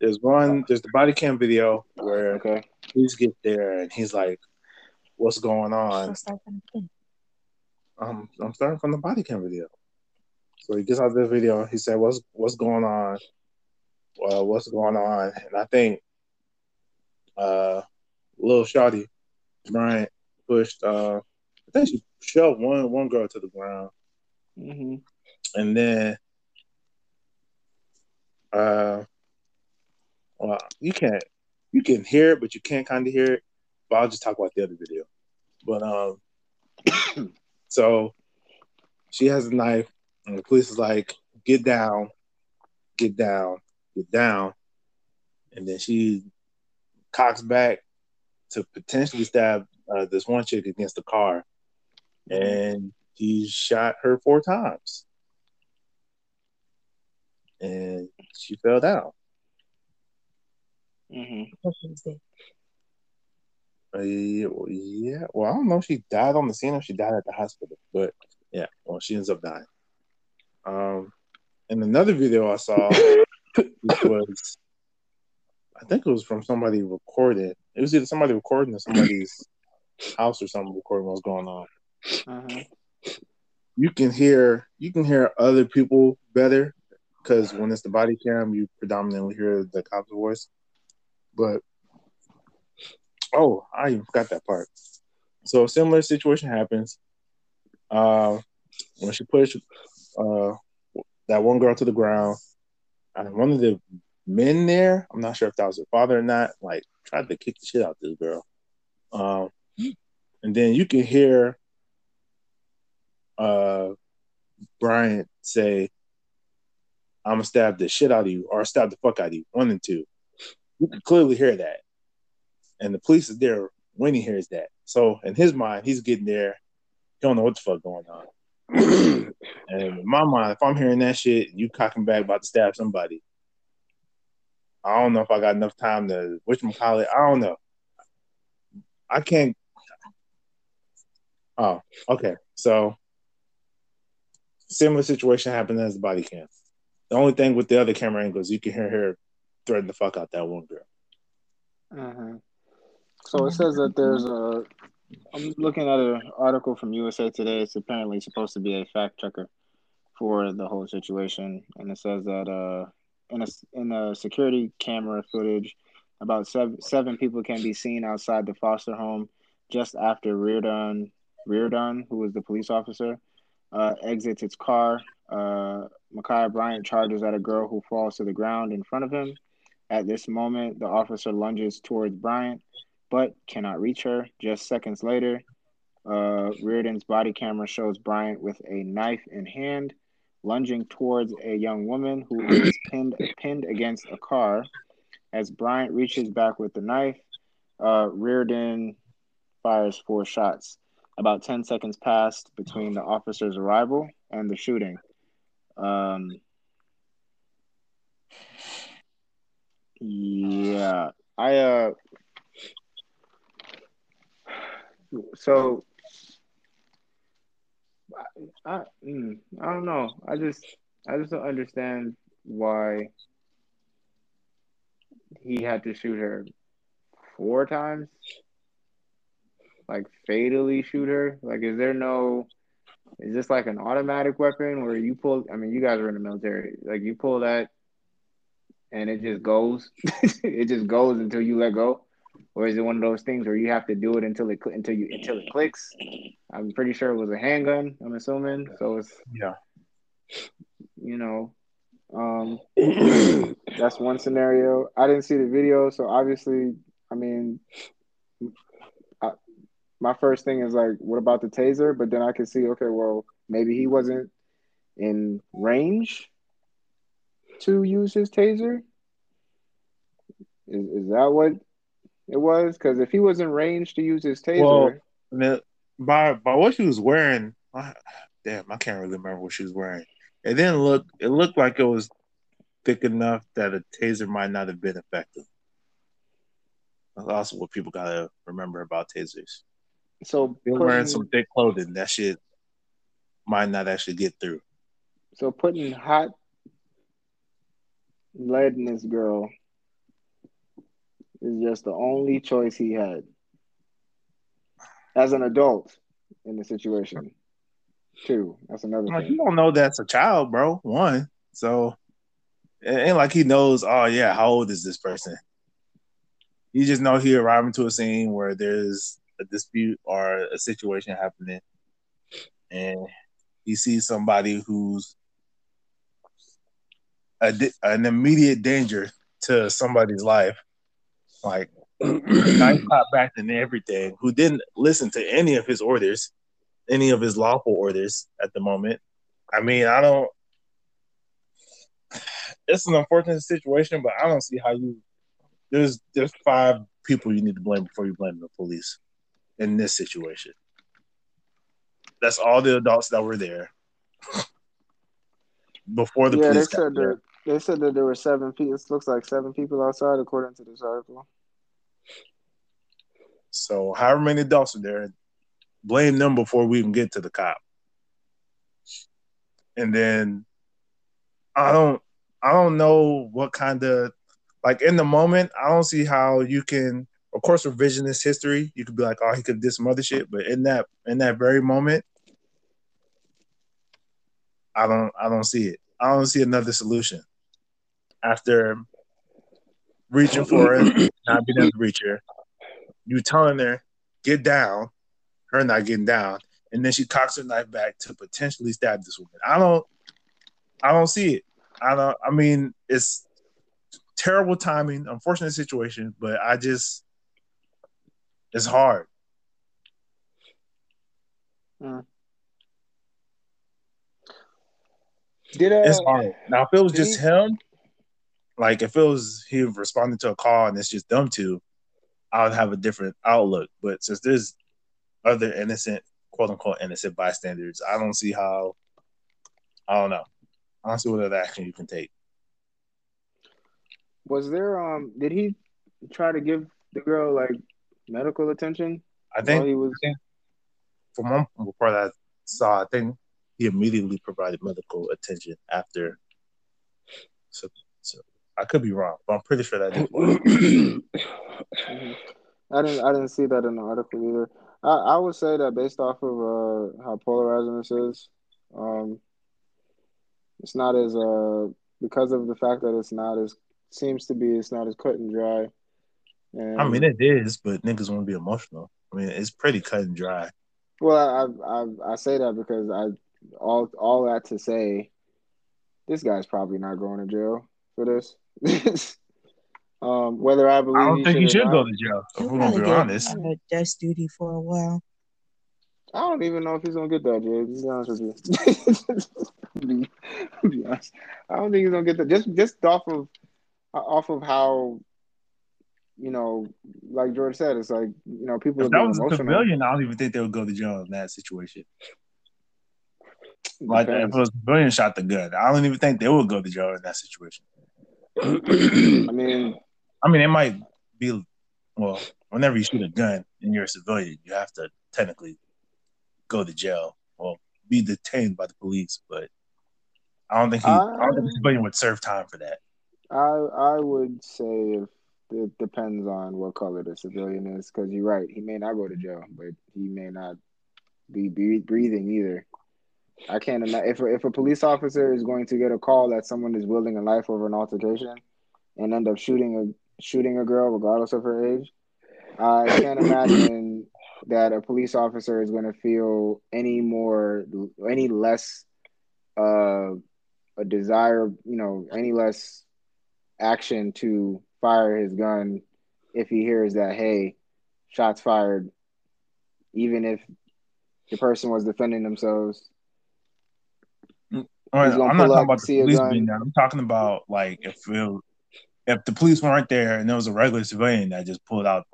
There's one, there's the body cam video where Okay. police get there and he's like, "What's going on?" Um, I'm starting from the body cam video. So he gets out the video. He said, "What's what's going on? Well, what's going on?" And I think, uh, little Shotty Bryant pushed. Uh, I think she shoved one one girl to the ground, hmm and then, uh, well, you can't you can hear it, but you can't kind of hear it. But I'll just talk about the other video. But um, so she has a knife, and the police is like, "Get down, get down, get down," and then she cocks back to potentially stab uh, this one chick against the car, and he shot her four times, and she fell down. hmm Uh, yeah, well, yeah, well, I don't know if she died on the scene or she died at the hospital, but yeah, well, she ends up dying. Um, and another video I saw, which was, I think it was from somebody recording. It was either somebody recording or somebody's house or something recording what's going on. uh You can hear, you can hear other people better because when it's the body cam, you predominantly hear the cop's voice. But oh, I even forgot that part. So a similar situation happens. Uh, when she pushed uh, that one girl to the ground, and one of the men there, I'm not sure if that was her father or not, like tried to kick the shit out of this girl. Um, and then you can hear uh, Bryant say, I'm gonna stab the shit out of you or stab the fuck out of you. One and two. You can clearly hear that. And the police is there when he hears that. So in his mind, he's getting there. He don't know what the fuck going on. and in my mind, if I'm hearing that shit, you cocking back about to stab somebody. I don't know if I got enough time to which call it. I don't know. I can't. Oh, okay. So similar situation happened as the body cam. The only thing with the other camera angles, you can hear her threaten the fuck out that one girl. uh So it says that there's a. I'm looking at an article from USA Today. It's apparently supposed to be a fact checker for the whole situation, and it says that uh, in a in a security camera footage, about seven seven people can be seen outside the foster home just after Reardon Reardon, who was the police officer, uh, exits its car. Uh, Ma'Khia Bryant charges at a girl who falls to the ground in front of him. At this moment, the officer lunges towards Bryant, but cannot reach her. Just seconds later, uh, Reardon's body camera shows Bryant with a knife in hand, lunging towards a young woman who is pinned pinned against a car. As Bryant reaches back with the knife, uh, Reardon fires four shots. About 10 seconds passed between the officer's arrival and the shooting. Um, yeah, I uh, so I I, mm, I don't know. I just I just don't understand why he had to shoot her four times. Like fatally shoot her. Like, is there no? Is this like an automatic weapon where you pull? I mean, you guys are in the military. Like, you pull that, and it just goes. it just goes until you let go or is it one of those things where you have to do it until it until you until it clicks? I'm pretty sure it was a handgun. I'm assuming, so it's yeah, you know, um, that's one scenario. I didn't see the video, so obviously, I mean, I, my first thing is like, what about the taser? But then I can see, okay, well, maybe he wasn't in range to use his taser. Is, is that what it was because if he was in range to use his taser, well, by by what she was wearing, I, damn, I can't really remember what she was wearing. It didn't look. It looked like it was thick enough that a taser might not have been effective. That's also what people gotta remember about tasers. So they're wearing some thick clothing. That shit might not actually get through. So putting hot lead in this girl is just the only choice he had as an adult in the situation. Two, that's another. Like thing. you don't know that's a child, bro. One, so it ain't like he knows. Oh yeah, how old is this person? You just know he arriving to a scene where there's a dispute or a situation happening, and he sees somebody who's a, an immediate danger to somebody's life, like nice cop back and everything, who didn't listen to any of his orders, any of his lawful orders at the moment. I mean, I don't. It's an unfortunate situation, but I don't see how you. There's there's five people you need to blame before you blame the police in this situation. That's all the adults that were there before the yeah, police. they said that they said that there were seven people. It looks like seven people outside, according to this article. So however many adults are there, blame them before we even get to the cop. And then I don't I don't know what kind of like in the moment, I don't see how you can of course revisionist history, you could be like, oh, he could do some other shit, but in that in that very moment, I don't I don't see it. I don't see another solution. After reaching for it, not being able to reach her, you telling her, get down, her not getting down, and then she cocks her knife back to potentially stab this woman. I don't I don't see it. I don't I mean it's terrible timing, unfortunate situation, but I just it's hard. Hmm. Did uh, It's hard. Now if it was just he- him, like if it was he responding to a call and it's just them two, I would have a different outlook. But since there's other innocent, quote unquote innocent bystanders, I don't see how I don't know. I don't see what other action you can take. was there um did he try to give the girl like medical attention I think he was from one report I saw, I think he immediately provided medical attention after. So I could be wrong, but I'm pretty sure that. Mhm. I didn't I didn't see that in the article either. I, I would say that based off of uh, how polarizing this is, um, it's not as uh because of the fact that it's not as seems to be it's not as cut and dry. And, I mean, it is, but niggas want to be emotional. I mean, it's pretty cut and dry. well, I, I I I say that because I all all that to say, this guy's probably not going to jail for this. um, whether I believe I don't think he should go to jail. If we're gonna be honest. uh, desk duty for a while. I don't even know if he's gonna get that, Jay. To be honest with you, be, be honest, I don't think he's gonna get that. Just just off of off of how you know, like George said, it's like you know people If that being was a emotional. civilian, I don't even think they would go to jail in that situation. Like if Depends. it was a civilian shot the gun, I don't even think they would go to jail in that situation. I mean, I mean, it might be well, whenever you shoot a gun and you're a civilian, you have to technically go to jail or be detained by the police. But I don't think he, I don't think a civilian would serve time for that. I I would say if it depends on what color the civilian is, because you're right, he may not go to jail, but he may not be bre- breathing either. I can't imagine if if a police officer is going to get a call that someone is wielding a knife over an altercation and end up shooting a shooting a girl regardless of her age. I can't imagine that a police officer is going to feel any more any less uh, a desire, you know, any less action to fire his gun if he hears that hey, shots fired, even if the person was defending themselves. Right, I'm not talking up, about the police being there. I'm talking about like if it, if the police weren't there and there was a regular civilian that just pulled out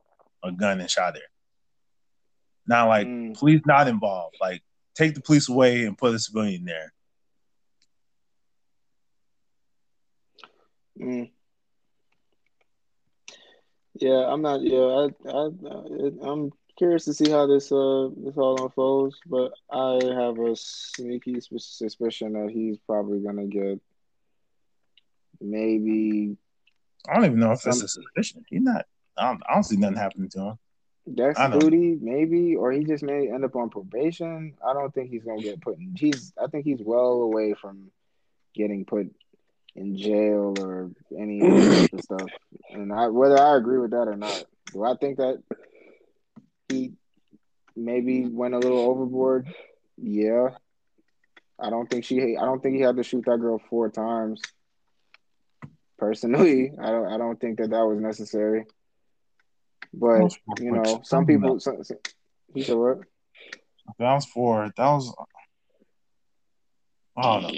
a gun and shot her. Not like Mm. police not involved. Like take the police away and put a civilian there. Mm. Yeah, I'm not. Yeah, I, I, I, I'm curious to see how this uh this all unfolds, but I have a sneaky suspicion that he's probably gonna get maybe I don't even know if this Some- is sufficient. He's not. I don't, I don't see nothing happening to him. know. duty, maybe, or he just may end up on probation. I don't think he's gonna get put in. He's. I think he's well away from getting put in jail or any stuff. And I, whether I agree with that or not, do I think that he maybe went a little overboard? Yeah. I don't think she. I don't think he had to shoot that girl four times. Personally, I don't. I don't think that that was necessary. But you know, some people. Some, some, he said what? That was for that was. Oh no!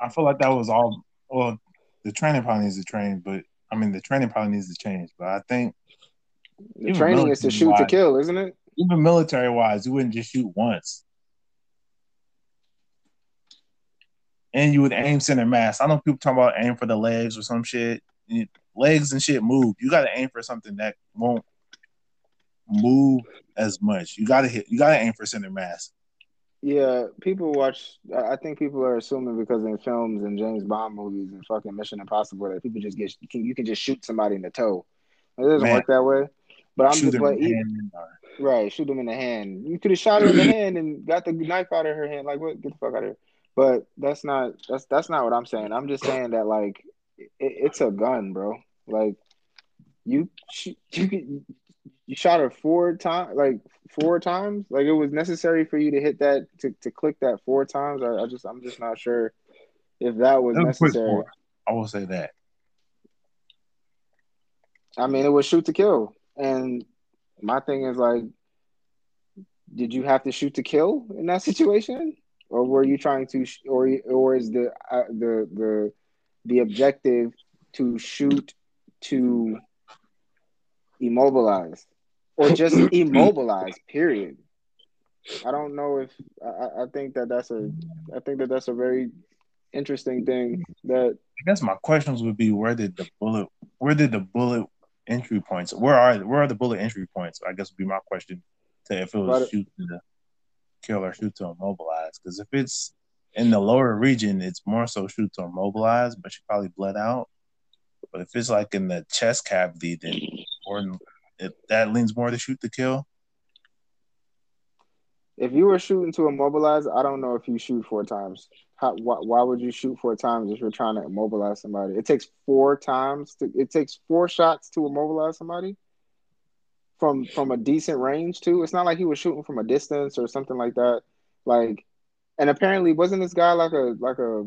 I feel like that was all. Well, the training probably needs to train, but I mean the training probably needs to change. But I think The training is to shoot to kill, isn't it? even military wise, you wouldn't just shoot once, and you would aim center mass. I know people talk about aim for the legs or some shit. Legs and shit move. You got to aim for something that won't move as much. You got to hit. You got to aim for center mass. Yeah, people watch. I I think people are assuming because in films and James Bond movies and fucking Mission Impossible that people just get you can, you can just shoot somebody in the toe. It doesn't Man. work that way. But I'm Shoot just, them but in the e- hand or- right, shoot them in the hand. You could have shot her in the hand and got the knife out of her hand. Like what? Get the fuck out of here. But that's not that's that's not what I'm saying. I'm just saying that like it, it's a gun, bro. Like you you you shot her four times, like four times. Like it was necessary for you to hit that to, to click that four times. I, I just I'm just not sure if that was It was necessary. I will say that. I mean, it was shoot to kill, and my thing is like, did you have to shoot to kill in that situation, or were you trying to, sh- or or is the uh, the the the objective to shoot to immobilize, or just immobilize? Period. I don't know if I, I- I think that that's a I think that that's a very interesting thing that I guess my questions would be where did the bullet where did the bullet entry points where are where are the bullet entry points? I guess would be my question to if it was shoot to kill or shoot to immobilize. Because if it's in the lower region, it's more so shoot to immobilize, but she probably bled out. But if it's like in the chest cavity, then more it, that leans more to shoot to kill. If you were shooting to immobilize, I don't know if you shoot four times. How, why, why would you shoot four times if you're trying to immobilize somebody? It takes four times. To, it takes four shots to immobilize somebody. from from a decent range too. It's not like he was shooting from a distance or something like that. Like, and apparently wasn't this guy like a like a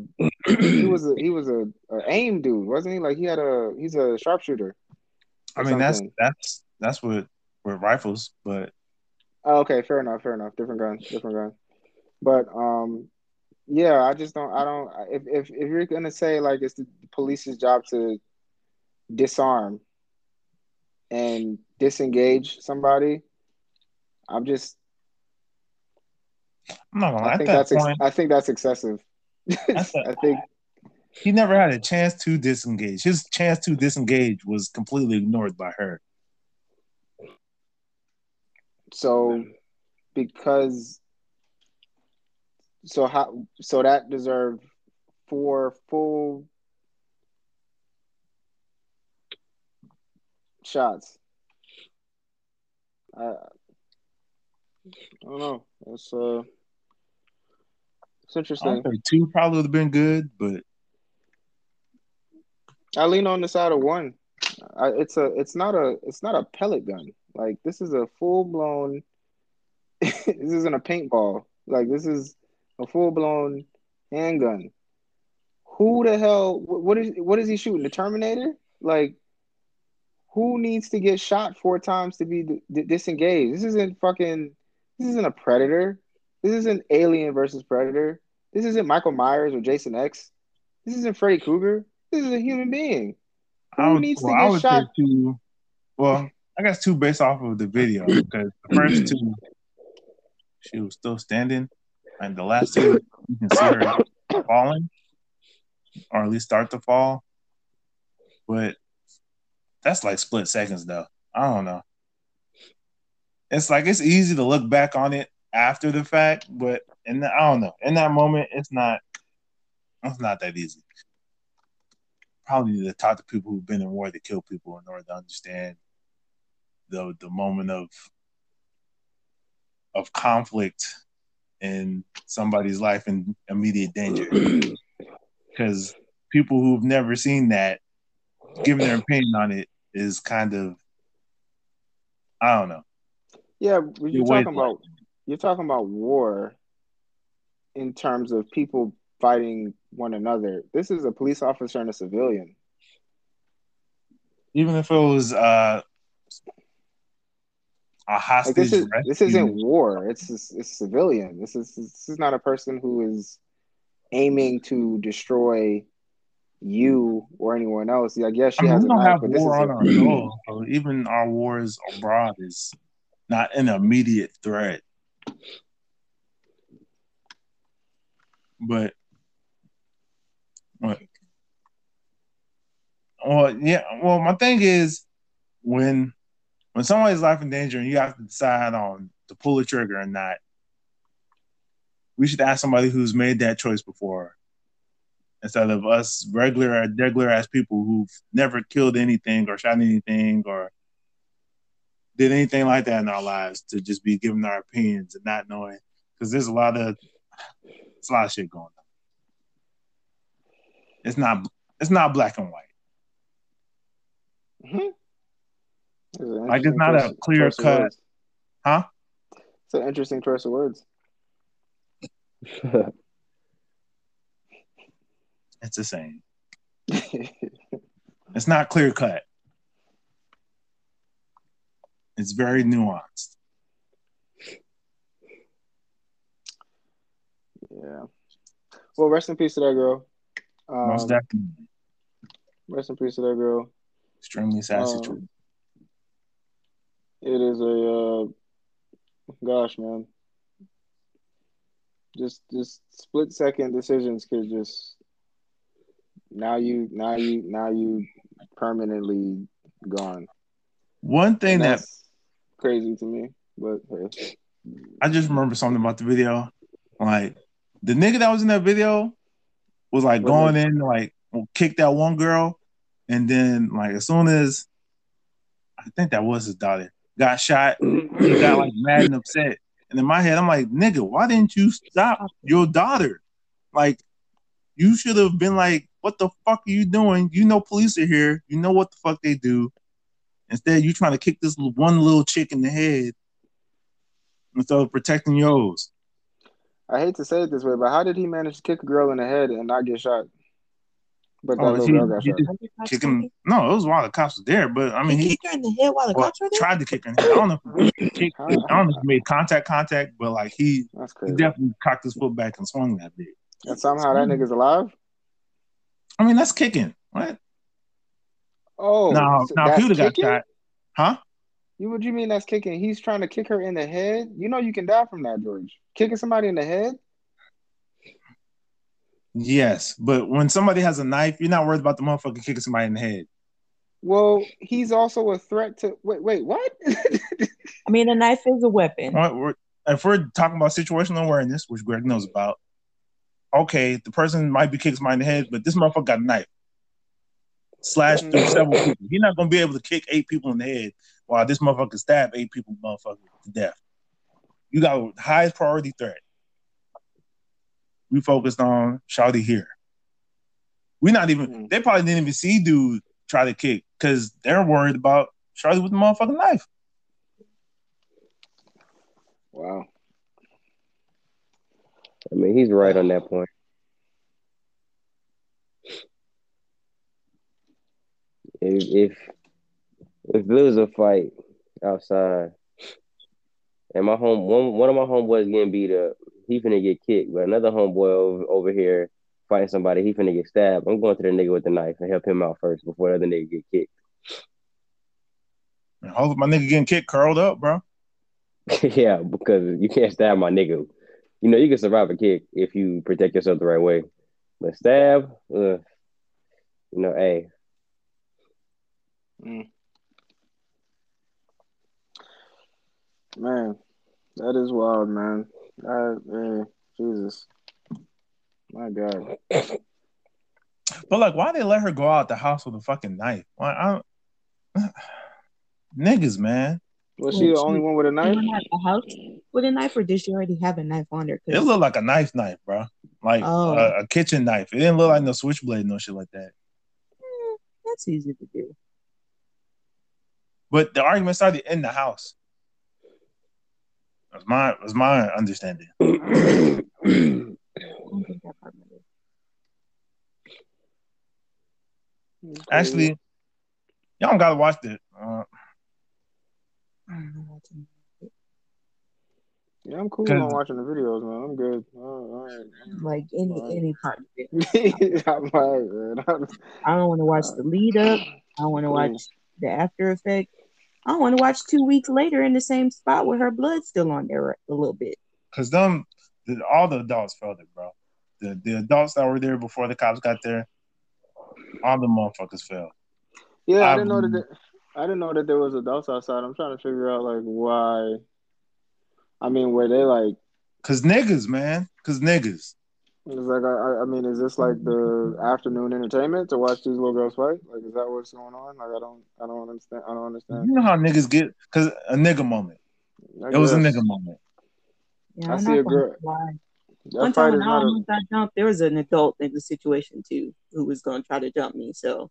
he was a he was a, a aim dude, wasn't he? Like he had a he's a sharpshooter. I mean, that's that's that's what with rifles, but Oh, okay, fair enough, fair enough. Different gun, different gun. But um, yeah, I just don't. I don't. If if if you're gonna say like it's the police's job to disarm and disengage somebody, I'm just. I'm not gonna. I think that that's. Ex- I think that's excessive. I think. he never had a chance to disengage. His chance to disengage was completely ignored by her. So, because. So how? So that deserved four full shots. I, I don't know. It's uh, it's interesting. two probably would have been good, but I lean on the side of one. I, it's a, it's not a, it's not a pellet gun. Like this is a full blown. this isn't a paintball. Like this is a full blown handgun. Who the hell? What is what is he shooting? The Terminator? Like, who needs to get shot four times to be d- d- disengaged? This isn't fucking. This isn't a Predator. This isn't Alien versus Predator. This isn't Michael Myers or Jason X. This isn't Freddy Krueger. This is a human being. I Who would, needs to well, I get would shot? two. Well, I guess two based off of the video because the first two, she was still standing, and the last can see her falling, or at least start to fall. But that's like split seconds, though. I don't know. It's like it's easy to look back on it after the fact, but in the, I don't know. In that moment, it's not. It's not that easy probably need to talk to people who've been in war to kill people in order to understand the the moment of of conflict in somebody's life in immediate danger. Because people who've never seen that, giving their opinion on it is kind of I don't know. Yeah, you're You're talking about you're talking about war in terms of people fighting one another. This is a police officer and a civilian. Even if it was uh, a Like this is rescue, this isn't war. It's it's, it's civilian. This is this is not a person who is aiming to destroy you or anyone else. Like yes, I she mean, has we don't knife, have but this is war on a our soil, so even our wars abroad is not an immediate threat. But, what? Well, yeah. Well, my thing is when when somebody's life in danger and you have to decide on to pull the trigger or not, we should ask somebody who's made that choice before instead of us regular regular ass people who've never killed anything or shot anything or did anything like that in our lives to just be giving our opinions and not knowing because there's a lot of it's a lot of shit going on. It's not it's not black and white. Mhm. It's an Like, it's interesting not a clear cut-. Huh? It's an interesting choice of words. It's the same. It's not clear cut. It's very nuanced. yeah. Well, rest in peace to that girl. Most Um, definitely. rest in peace to that girl. Extremely sad um, situation. It is a uh, gosh, man. Just just split second decisions could just now you now you now you permanently gone. One thing And that crazy to me, but hey. I just remember something about the video. Like the nigga that was in that video was like going in like kick that one girl, and then like as soon as I think that was his daughter got shot, he got like mad and upset. And in my head, I'm like, nigga, why didn't you stop your daughter? Like, you should have been like, what the fuck are you doing? You know police are here. You know what the fuck they do. Instead, you trying to kick this one little chick in the head instead of protecting yours. I hate to say it this way, but how did he manage to kick a girl in the head and not get shot? But Oh, little he- girl got he shot. did- Are the cops Kick him. talking? No, it was while the cops were there, but I mean, he he kicked her in the head while the well, cops were there. tried to kick her in the head. I don't know if he kicked, I don't know if he made contact, contact, but like he, That's he crazy. definitely cocked his foot back and swung that big. And somehow that nigga's alive. I mean, that's kicking. What? Oh, now, so now if that's he would have got shot, huh? You what you mean that's kicking? He's trying to kick her in the head. You know you can die from that, George. Kicking somebody in the head. Yes, but when somebody has a knife, you're not worried about the motherfucker kicking somebody in the head. Well, he's also a threat to. Wait, wait, what? I mean, a knife is a weapon. What- we're- If we're talking about situational awareness, which Greg knows about, okay, the person might be kicking somebody in the head, but this motherfucker got a knife. Slashed through mm. several people. He's not gonna be able to kick eight people in the head while this motherfucker stab eight people motherfucker to death. You got highest priority threat. We focused on Shawty here. We not even Hmm. they probably didn't even see dude try to kick because they're worried about Shawty with the motherfucking knife. wow. I mean, he's right on that point. If if if there was a fight outside, and my home one one of my homeboys getting beat up, he finna get kicked, but another homeboy over, over here fighting somebody, he finna get stabbed. I'm going to the nigga with the knife and help him out first before the other nigga get kicked. And hopefully my nigga getting kicked curled up, bro. yeah, because you can't stab my nigga. You know, you can survive a kick if you protect yourself the right way. But stab, uh, you know, hey, Man, that is wild, man. I, man, Jesus. My God. But like, why they let her go out the house with a fucking knife? Why? I don't... Niggas, man. Was she the only one with a knife? went out the house with a knife, or did she already have a knife on her? 'Cause- It looked like a knife, knife, bro. Like Oh. a, a kitchen knife. It didn't look like no switchblade, no shit like that. Eh, that's easy to do. But the argument started in the house. Was my was my understanding. I don't think that part matters. Actually, y'all don't gotta watch it. Uh, I don't know what to- Yeah, I'm cool 'Cause- on watching the videos, man. I'm good. All right. Like any Right. any part of it. I'm all right, man. I'm- I don't want to watch the lead up. I don't want to watch the after effect. I want to watch two weeks later in the same spot with her blood still on there a little bit. Cause them the, all the adults felt it, bro. The the adults that were there before the cops got there, all the motherfuckers fell. Yeah, I Um, didn't know that. There, I didn't know that there was adults outside. I'm trying to figure out like why. I mean, were they like? Cause niggas, man. Cause niggas. It's like I, I mean, is this like the afternoon entertainment to watch these little girls fight? Like, is that what's going on? Like, I don't, I don't understand. I don't understand. You know how niggas get cause a nigga moment. It was a nigga moment. Yeah, I I'm see not a gonna girl- That One time when I almost got jumped, there was an adult in the situation too who was gonna try to jump me. So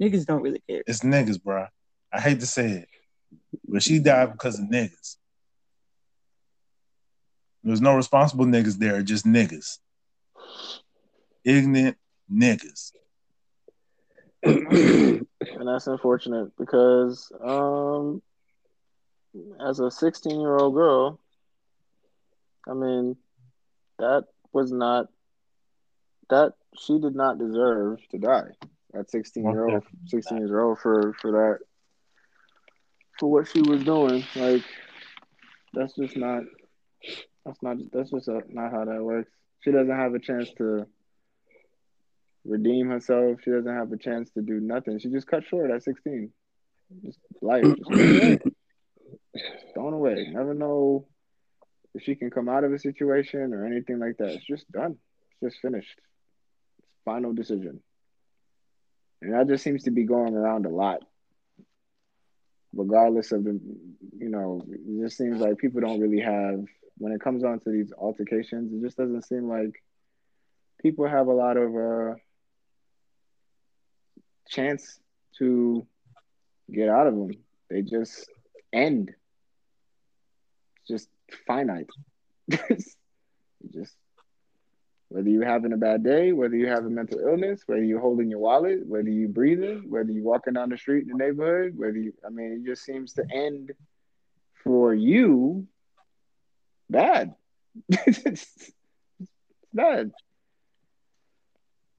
niggas don't really care. It's niggas, bro. I hate to say it, but she died because of niggas. There's no responsible niggas there, just niggas. Ignorant niggas. and that's unfortunate because, um, as a 16 year old girl, I mean, that was not that she did not deserve to die. At 16 year old 16 years old for for that for what she was doing like that's just not that's not that's just uh not how that works she doesn't have a chance to redeem herself. She doesn't have a chance to do nothing. She just cut short at 16 just life just thrown away. never know if she can come out of a situation or anything like that. It's just done. It's just finished. Final decision. And that just seems to be going around a lot. Regardless of the, you know, it just seems like people don't really have, when it comes on to these altercations, it just doesn't seem like people have a lot of uh, chance to get out of them. they just end. It's just finite. Just whether you're having a bad day, whether you have a mental illness, whether you're holding your wallet, whether you're breathing, whether you're walking down the street in the neighborhood, whether you, I mean, it just seems to end for you bad. it's bad.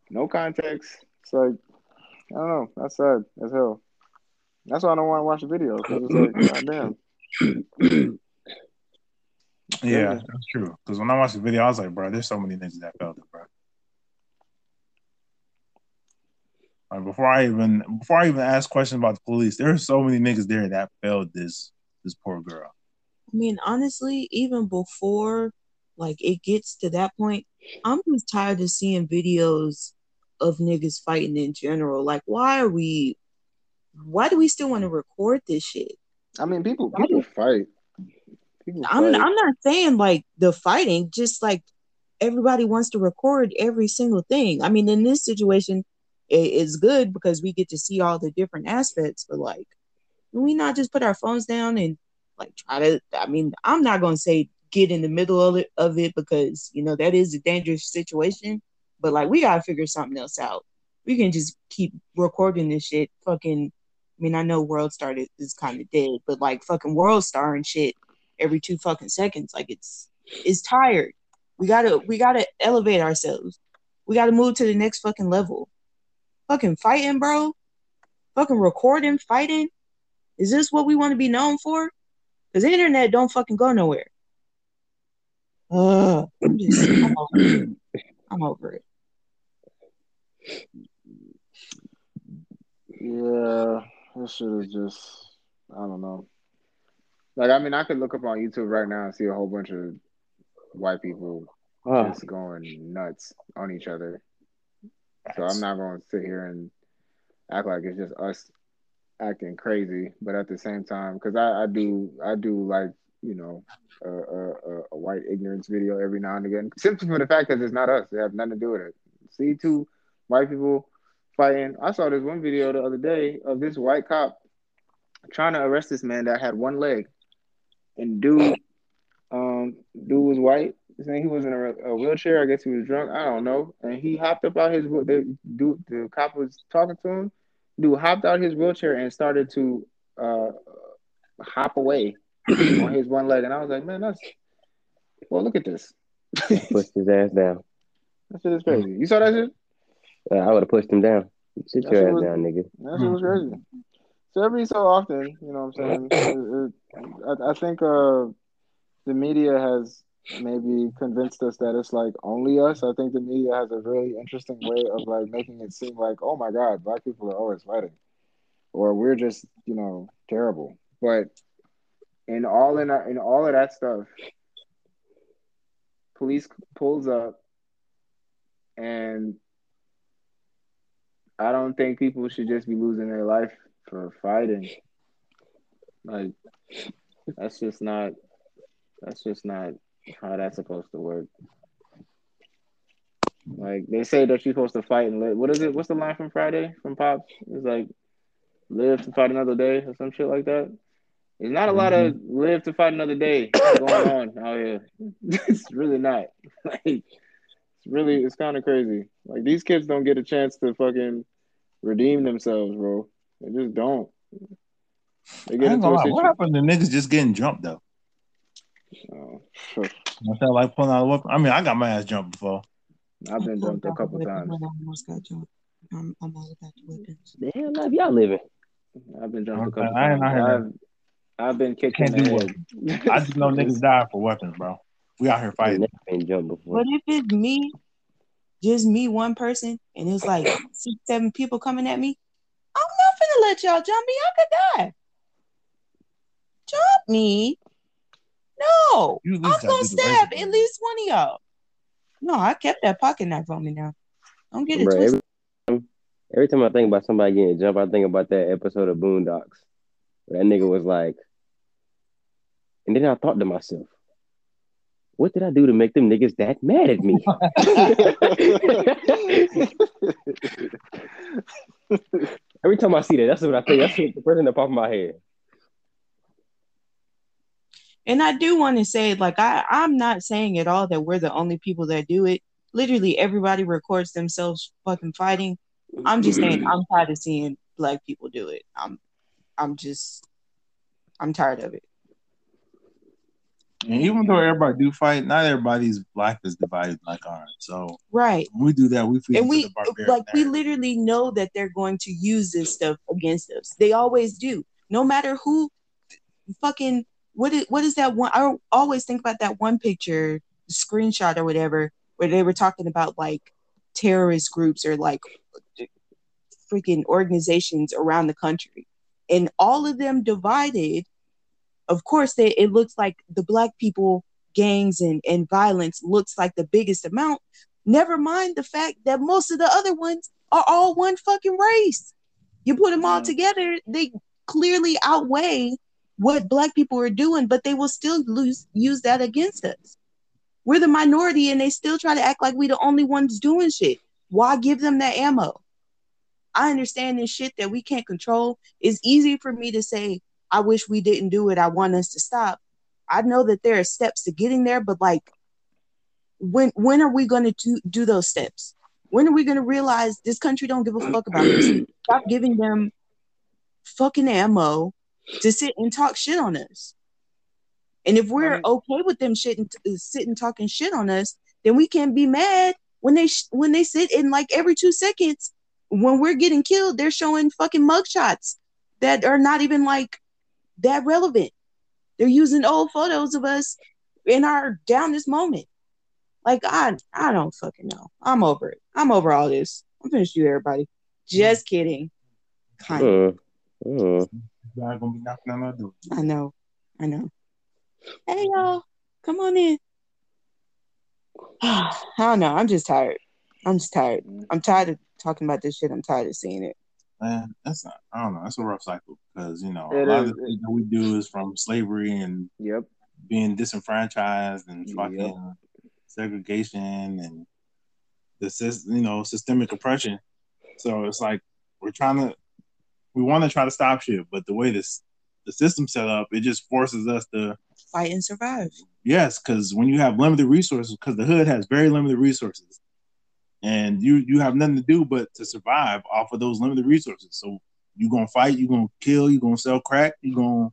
No context. It's like, I don't know. That's sad as hell. That's why I don't want to watch the video because it's like, goddamn. Yeah, that's true. Because when I watched the video, I was like, bro, there's so many niggas that felt it, bro. Like, before I even before I even asked questions about the police, there are so many niggas there that failed this this poor girl. I mean, honestly, even before like it gets to that point, I'm just tired of seeing videos of niggas fighting in general. Like, why are we? Why do we still want to record this shit? I mean, people people fight. People I'm fight. I'm not saying like the fighting, just like everybody wants to record every single thing. I mean, in this situation, it, it's good because we get to see all the different aspects. But like, can we not just put our phones down and like try to? I mean, I'm not gonna say get in the middle of it of it because you know that is a dangerous situation. But like, we gotta figure something else out. We can just keep recording this shit. Fucking, I mean, I know World Star is, is kind of dead, but like fucking World Star and shit every two fucking seconds. Like it's it's tired. We gotta we gotta elevate ourselves. We gotta move to the next fucking level. Fucking fighting, bro. Fucking recording, fighting. Is this what we want to be known for? Because the internet don't fucking go nowhere. Uh, I'm just I'm over it. I'm over it. Yeah, this shit is just I don't know. Like I mean, I could look up on YouTube right now and see a whole bunch of white people Oh, just going nuts on each other. So I'm not going to sit here and act like it's just us acting crazy, but at the same time, because I, I do I do like you know a, a, a- white ignorance video every now and again, simply for the fact that it's not us. They have nothing to do with it. See two white people fighting. I saw this one video the other day of this white cop trying to arrest this man that had one leg, and dude, um, dude was white. Saying he was in a, a wheelchair. I guess he was drunk. I don't know. And he hopped up out his wheel- the dude. The cop was talking to him. Dude hopped out his wheelchair and started to uh, hop away on his one leg. And I was like, man, that's well. Look at this. pushed his ass down. That shit is crazy. You saw that shit? Uh, I would have pushed him down. Sit That your ass was- down, nigga. That shit was crazy. So every so often, you know what I'm saying? It, it, I, I think uh, the media has maybe convinced us that it's like only us. I think the media has a really interesting way of like making it seem like, oh my God, black people are always fighting, or we're just you know terrible. But in all in in all of that stuff, police pulls up, and I don't think people should just be losing their life for fighting. Like that's just not that's just not how that's supposed to work. Like they say that you're supposed to fight and live. What is it? What's the line from Friday from Pops? It's like live to fight another day or some shit like that. There's not a lot of mm-hmm. live to fight another day going on out here. it's really not. Like it's really it's kind of crazy. Like these kids don't get a chance to fucking redeem themselves, bro. They just don't. They get ain't into gonna lie. What happened to niggas just getting jumped though? Oh, I felt like pulling out a weapon. I mean, I got my ass jumped before. I've been jumped a couple times. when I almost got jumped. I'm, I'm all about the weapons. The hell life y'all living? I've been jumped a Okay, couple I ain't times. out here, I've I've been kicked Can't do head. I just know niggas die for weapons, bro. We out here fighting. never been jumped before. But if it's me, just me, one person, and it's like six, seven people coming at me, I'm not finna let y'all jump me. I could die. Jump me? No. You I'm gonna stab at least one of y'all. No, I kept that pocket knife on me now. Don't get it Bro, twisted. every, every time I think about somebody getting jumped, I think about that episode of Boondocks. Where that nigga was like, and then I thought to myself, what did I do to make them niggas that mad at me? Every time I see that, that's what I think. That's what the person that pop in my head. And I do want to say, like, I, I'm not saying at all that we're the only people that do it. Literally, everybody records themselves fucking fighting. I'm just saying, I'm tired of seeing black people do it. I'm, I'm just, I'm tired of it. And even though everybody do fight, not everybody's black is divided like ours. So Right. we do that, we feed and we like we literally know that they're going to use this stuff against us they always do no matter who fucking what is what is that one i always think about that one picture screenshot or whatever where they were talking about like terrorist groups or like freaking organizations around the country and all of them divided of course they, it looks like the black people gangs and, and violence looks like the biggest amount Never mind the fact that most of the other ones are all one fucking race. You put them all Mhm. together, they clearly outweigh what black people are doing, but they will still lose, use that against us. We're the minority and they still try to act like we the only ones doing shit. Why give them that ammo? I understand this shit that we can't control. It's easy for me to say, I wish we didn't do it. I want us to stop. I know that there are steps to getting there, but like when when are we going to do, do those steps when are we going to realize this country don't give a fuck about us stop giving them fucking ammo to sit and talk shit on us and if we're I mean- okay with them shit and uh, sitting talking shit on us then we can't be mad when they sh- when they sit in like every two seconds when we're getting killed they're showing fucking mugshots that are not even like that relevant they're using old photos of us in our downest moment like I I don't fucking know. I'm over it. I'm over all this. I'm finished you everybody. Just kidding. Kind of. Mm, mm. God gonna be knocking on our door. I know. I know. Hey y'all. Come on in. I don't know. I'm just tired. I'm just tired. I'm tired of talking about this shit. I'm tired of seeing it. Man, that's not. I don't know. That's a rough cycle because you know a It lot of the things that we do is from slavery and Yep. being disenfranchised and Yep. fucking segregation and the sys- you know systemic oppression. So it's like we're trying to we want to try to stop shit, but the way this the system set up, it just forces us to Fight and survive. yes, because when you have limited resources, because the hood has very limited resources, and you you have nothing to do but to survive off of those limited resources. So you gonna fight, you gonna kill, you gonna sell crack, you gonna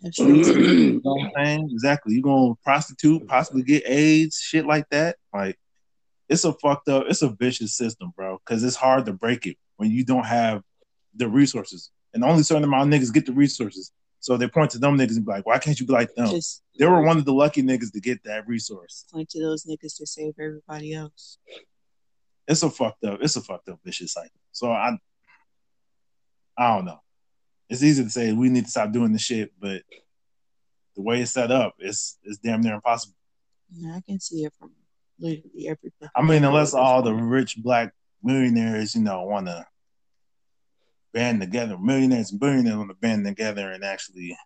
you know what I'm saying? Exactly. You gonna prostitute, possibly get AIDS, shit like that. Like it's a fucked up, it's a vicious system, bro. Cause it's hard to break it when you don't have the resources. And only certain amount of niggas get the resources. So they point to them niggas and be like, why can't you be like them? Just They were one of the lucky niggas to get that resource. point to those niggas to save everybody else. It's a fucked up, it's a fucked up vicious cycle. So I I don't know. It's easy to say we need to stop doing this shit, but the way it's set up, it's it's damn near impossible. Yeah, I can see it from literally every. I mean, unless all the rich black millionaires, you know, want to band together, millionaires and billionaires want to band together and actually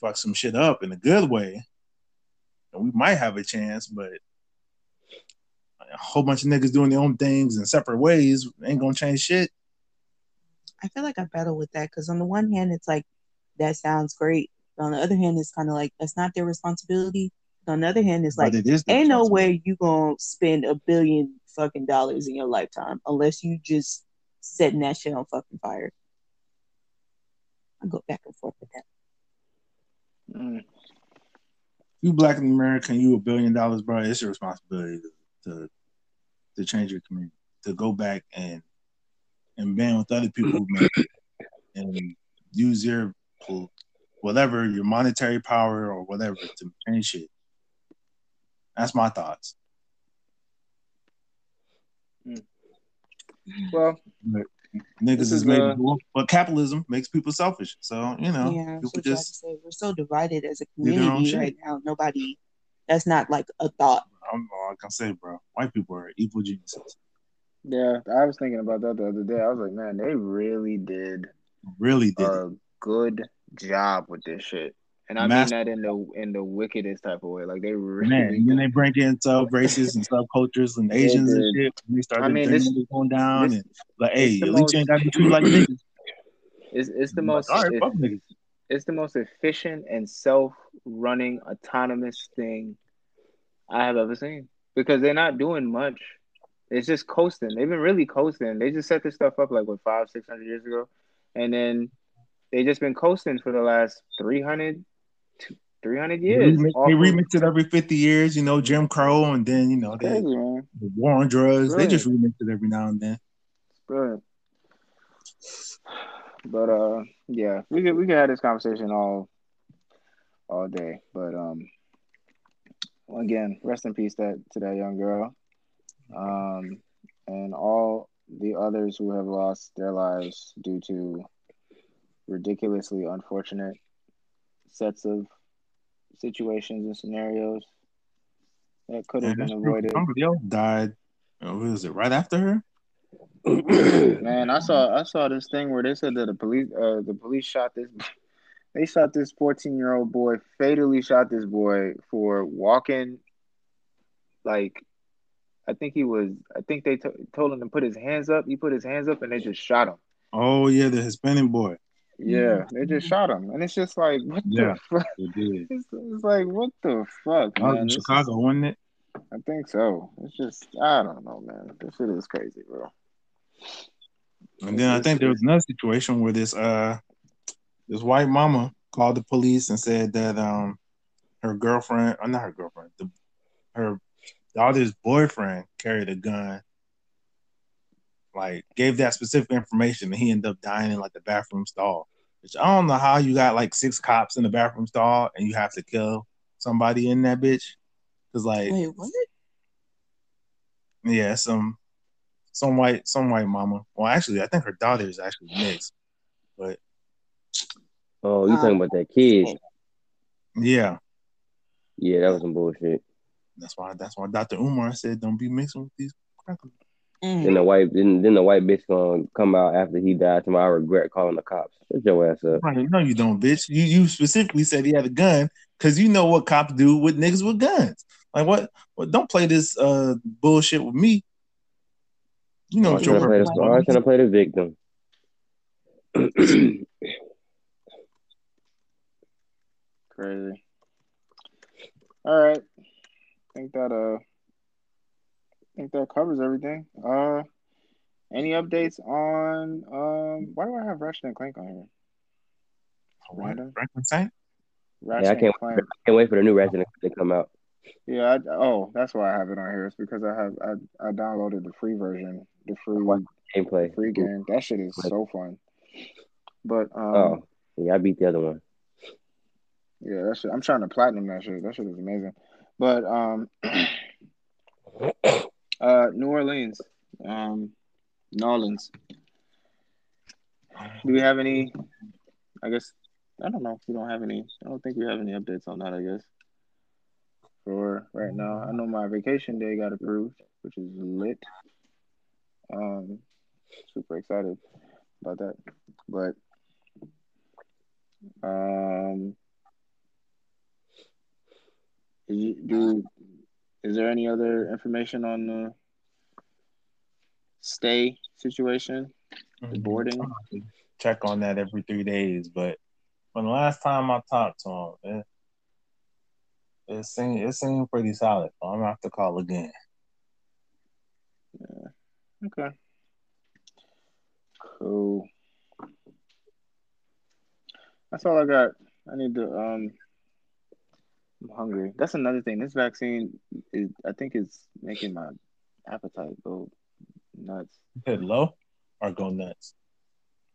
fuck some shit up in a good way, and we might have a chance. But a whole bunch of niggas doing their own things in separate ways ain't gonna change shit. I feel like I battle with that because on the one hand, it's like that sounds great. But on the other hand, it's kind of like that's not their responsibility. But on the other hand, it's like but it is. their ain't no way you gonna spend a billion fucking dollars in your lifetime unless you just setting that shit on fucking fire. I go back and forth with that. Mm. You black in America, you a billion dollars, bro. It's your responsibility to, to to change your community, to go back and and band with other people who made it, and use your whatever your monetary power or whatever to change shit. That's my thoughts. Well, Niggas is, is, made, uh, but capitalism makes people selfish. So you know, yeah, people what I have to just say. We're so divided as a do their community shit. right now. Nobody, that's not like a thought. I'm like I say, bro. White people are evil geniuses. yeah, I was thinking about that the other day. I was like, man, they really did Really did a good job with this shit. And I Master- mean that in the in the wickedest type of way. Like they really Man, and then they bring in sub races and subcultures and Asians and shit. And they start I mean, this- is going down this- and like, hey, at least most- you ain't got to be treated like niggas. It's it's the I'm most like, right, niggas. it's the most efficient and self-running autonomous thing I have ever seen because they're not doing much. It's just coasting. They've been really coasting. They just set this stuff up like what five, six hundred years ago, and then they just been coasting for the last 300, 300 years. they of- remix it every 50 years, you know, Jim Crow, and then, you know, they, Crazy, man. the war on drugs. They just remix it every now and then. It's brilliant. But uh, yeah, we could we could have this conversation all all day. But um, again, rest in peace that to that young girl, um, and all the others who have lost their lives due to ridiculously unfortunate sets of situations and scenarios that could have been avoided. Somebody else died. uh, What was it? Right after her? Man, I saw I saw this thing where they said that the police uh the police shot this they shot this 14 year old boy fatally shot this boy for walking like I think he was I think they to told him to put his hands up he put his hands up and they just shot him Oh yeah, the Hispanic boy. Yeah they just shot him and it's just like what Yeah. the fuck did. it's, it's like what the fuck man in This is- Chicago, wasn't it? I think so it's just I don't know man this shit is crazy bro And then I think there was another situation where this uh this white mama called the police and said that um her girlfriend, or not her girlfriend, the, her daughter's boyfriend carried a gun. Like gave that specific information, and he ended up dying in like the bathroom stall. Which I don't know how you got like six cops in the bathroom stall and you have to kill somebody in that bitch. Cause like Wait, what? yeah, some some white some white mama. Well, actually, I think her daughter is actually mixed. But oh, you talking about that kid? yeah, Yeah, that was some bullshit. that's why that's why Dr. Umar said don't be mixing with these crackers. Mm. Then the white then, then the white bitch gonna come out after he died to my I regret calling the cops. Shut your ass up. Right, no, you don't, bitch. You you specifically said he had a gun because you know what cops do with niggas with guns. Like what? Well, don't play this uh bullshit with me. You know I'm what your trying to play purpose I'm trying to play the victim. Crazy. All right. I think that uh I think that covers everything. Uh any updates on um why do I have Ratchet and Clank on here? What? Random. Franklin Saint? Ratchet Yeah, I can't and Clank. Can't wait for the new Ratchet to come out. Yeah, I, oh, that's why I have it on here. It's because I have I, I downloaded the free version, the free Gameplay. free game. That shit is so fun. But um Oh, yeah, I beat the other one. yeah, that shit I'm trying to platinum that shit. That shit is amazing. But um uh New Orleans. Um New Orleans. Do we have any? I guess I don't know if we don't have any. I don't think we have any updates on that. I guess for right now. I know my vacation day got approved, which is lit. Um, super excited about that. But um, do is there any other information on the stay situation? The boarding. Check on that every three days, but from the last time I talked to him, it, it seemed it seemed pretty solid. I'm gonna have to call again. Okay. Cool. That's all I got. I need to um I'm hungry. That's another thing. This vaccine is I think is making my appetite go nuts. Hit low or go nuts.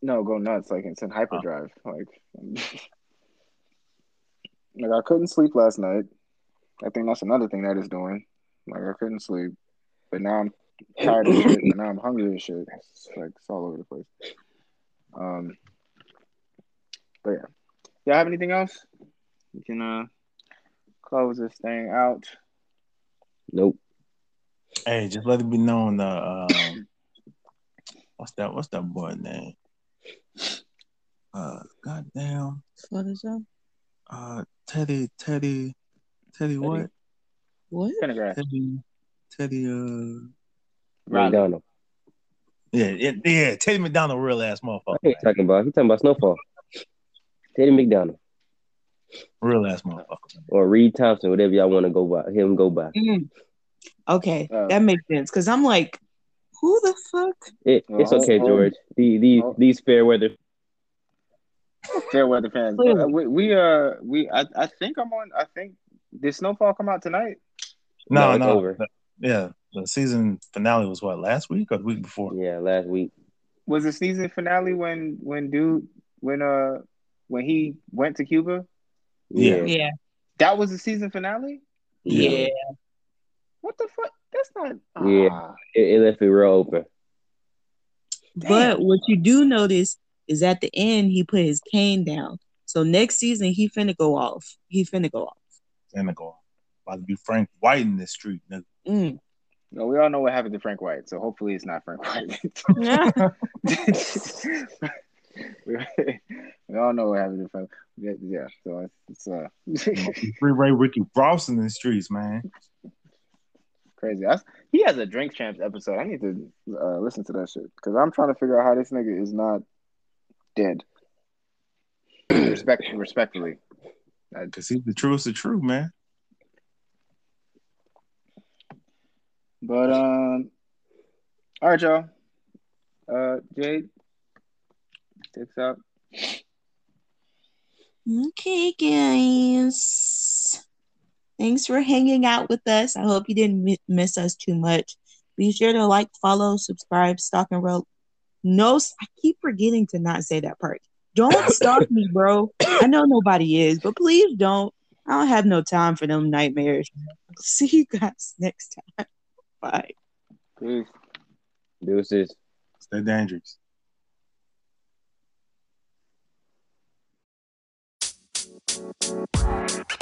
No, go nuts. Like it's in hyperdrive. Like like I couldn't sleep last night. I think that's another thing that is doing. Like I couldn't sleep. But now I'm tired of shit, and now I'm hungry as shit. It's like it's all over the place. Um, but yeah, y'all have anything else? You can uh close this thing out. Nope. Hey, just let it be known. Uh, um, what's that? What's that boy name? Uh, goddamn. What is that? Uh, Teddy, Teddy, Teddy, what? What? Pendergrass. Teddy, Teddy. Uh, Riley. McDonald. yeah, yeah, yeah. Teddy McDonald, real ass motherfucker. What are you talking about? He talking about Snowfall. Teddy McDonald Real ass motherfucker. or Reed Thompson, whatever y'all want to go by. Him go by. Mm. Okay, Uh, that makes sense. Cause I'm like, who the fuck? It, it's hold- okay, hold- George. The, the, hold- these fair weather. Fair weather fans. Clearly. Uh, we, we uh we I, I think I'm on. I think did Snowfall come out tonight? No, No, it's no. over. The- yeah, the season finale was what last week or the week before? Yeah, last week. Was the season finale when when dude when uh when he went to Cuba? Yeah. Yeah, That was the season finale. yeah. What the fuck? That's not. Yeah. ah. It, it left it real open. But what you do notice is at the end he put his cane down. So next season he finna go off. He finna go off. And the goal. About to be Frank White in this street. nigga. Mm. No, we all know what happened to Frank White, so hopefully it's not Frank White. we, we all know what happened to. Yeah, yeah so it's, it's uh Freeway Ricky Ross in the streets, man. crazy. I, he has a Drink Champs episode. I need to uh, listen to that shit because I'm trying to figure out how this nigga is not dead. Respect, respectfully. Cause he's the truest of true, man. But um, all right, y'all. Uh, Jade, takes out. Okay, guys. Thanks for hanging out with us. I hope you didn't mi- miss us too much. Be sure to like, follow, subscribe, stalk and roll. No, I keep forgetting to not say that part. Don't stalk me, bro. I know nobody is, but please don't. I don't have no time for them nightmares. See you guys next time. Bye. Peace. Deuces. Stay dangerous. Thank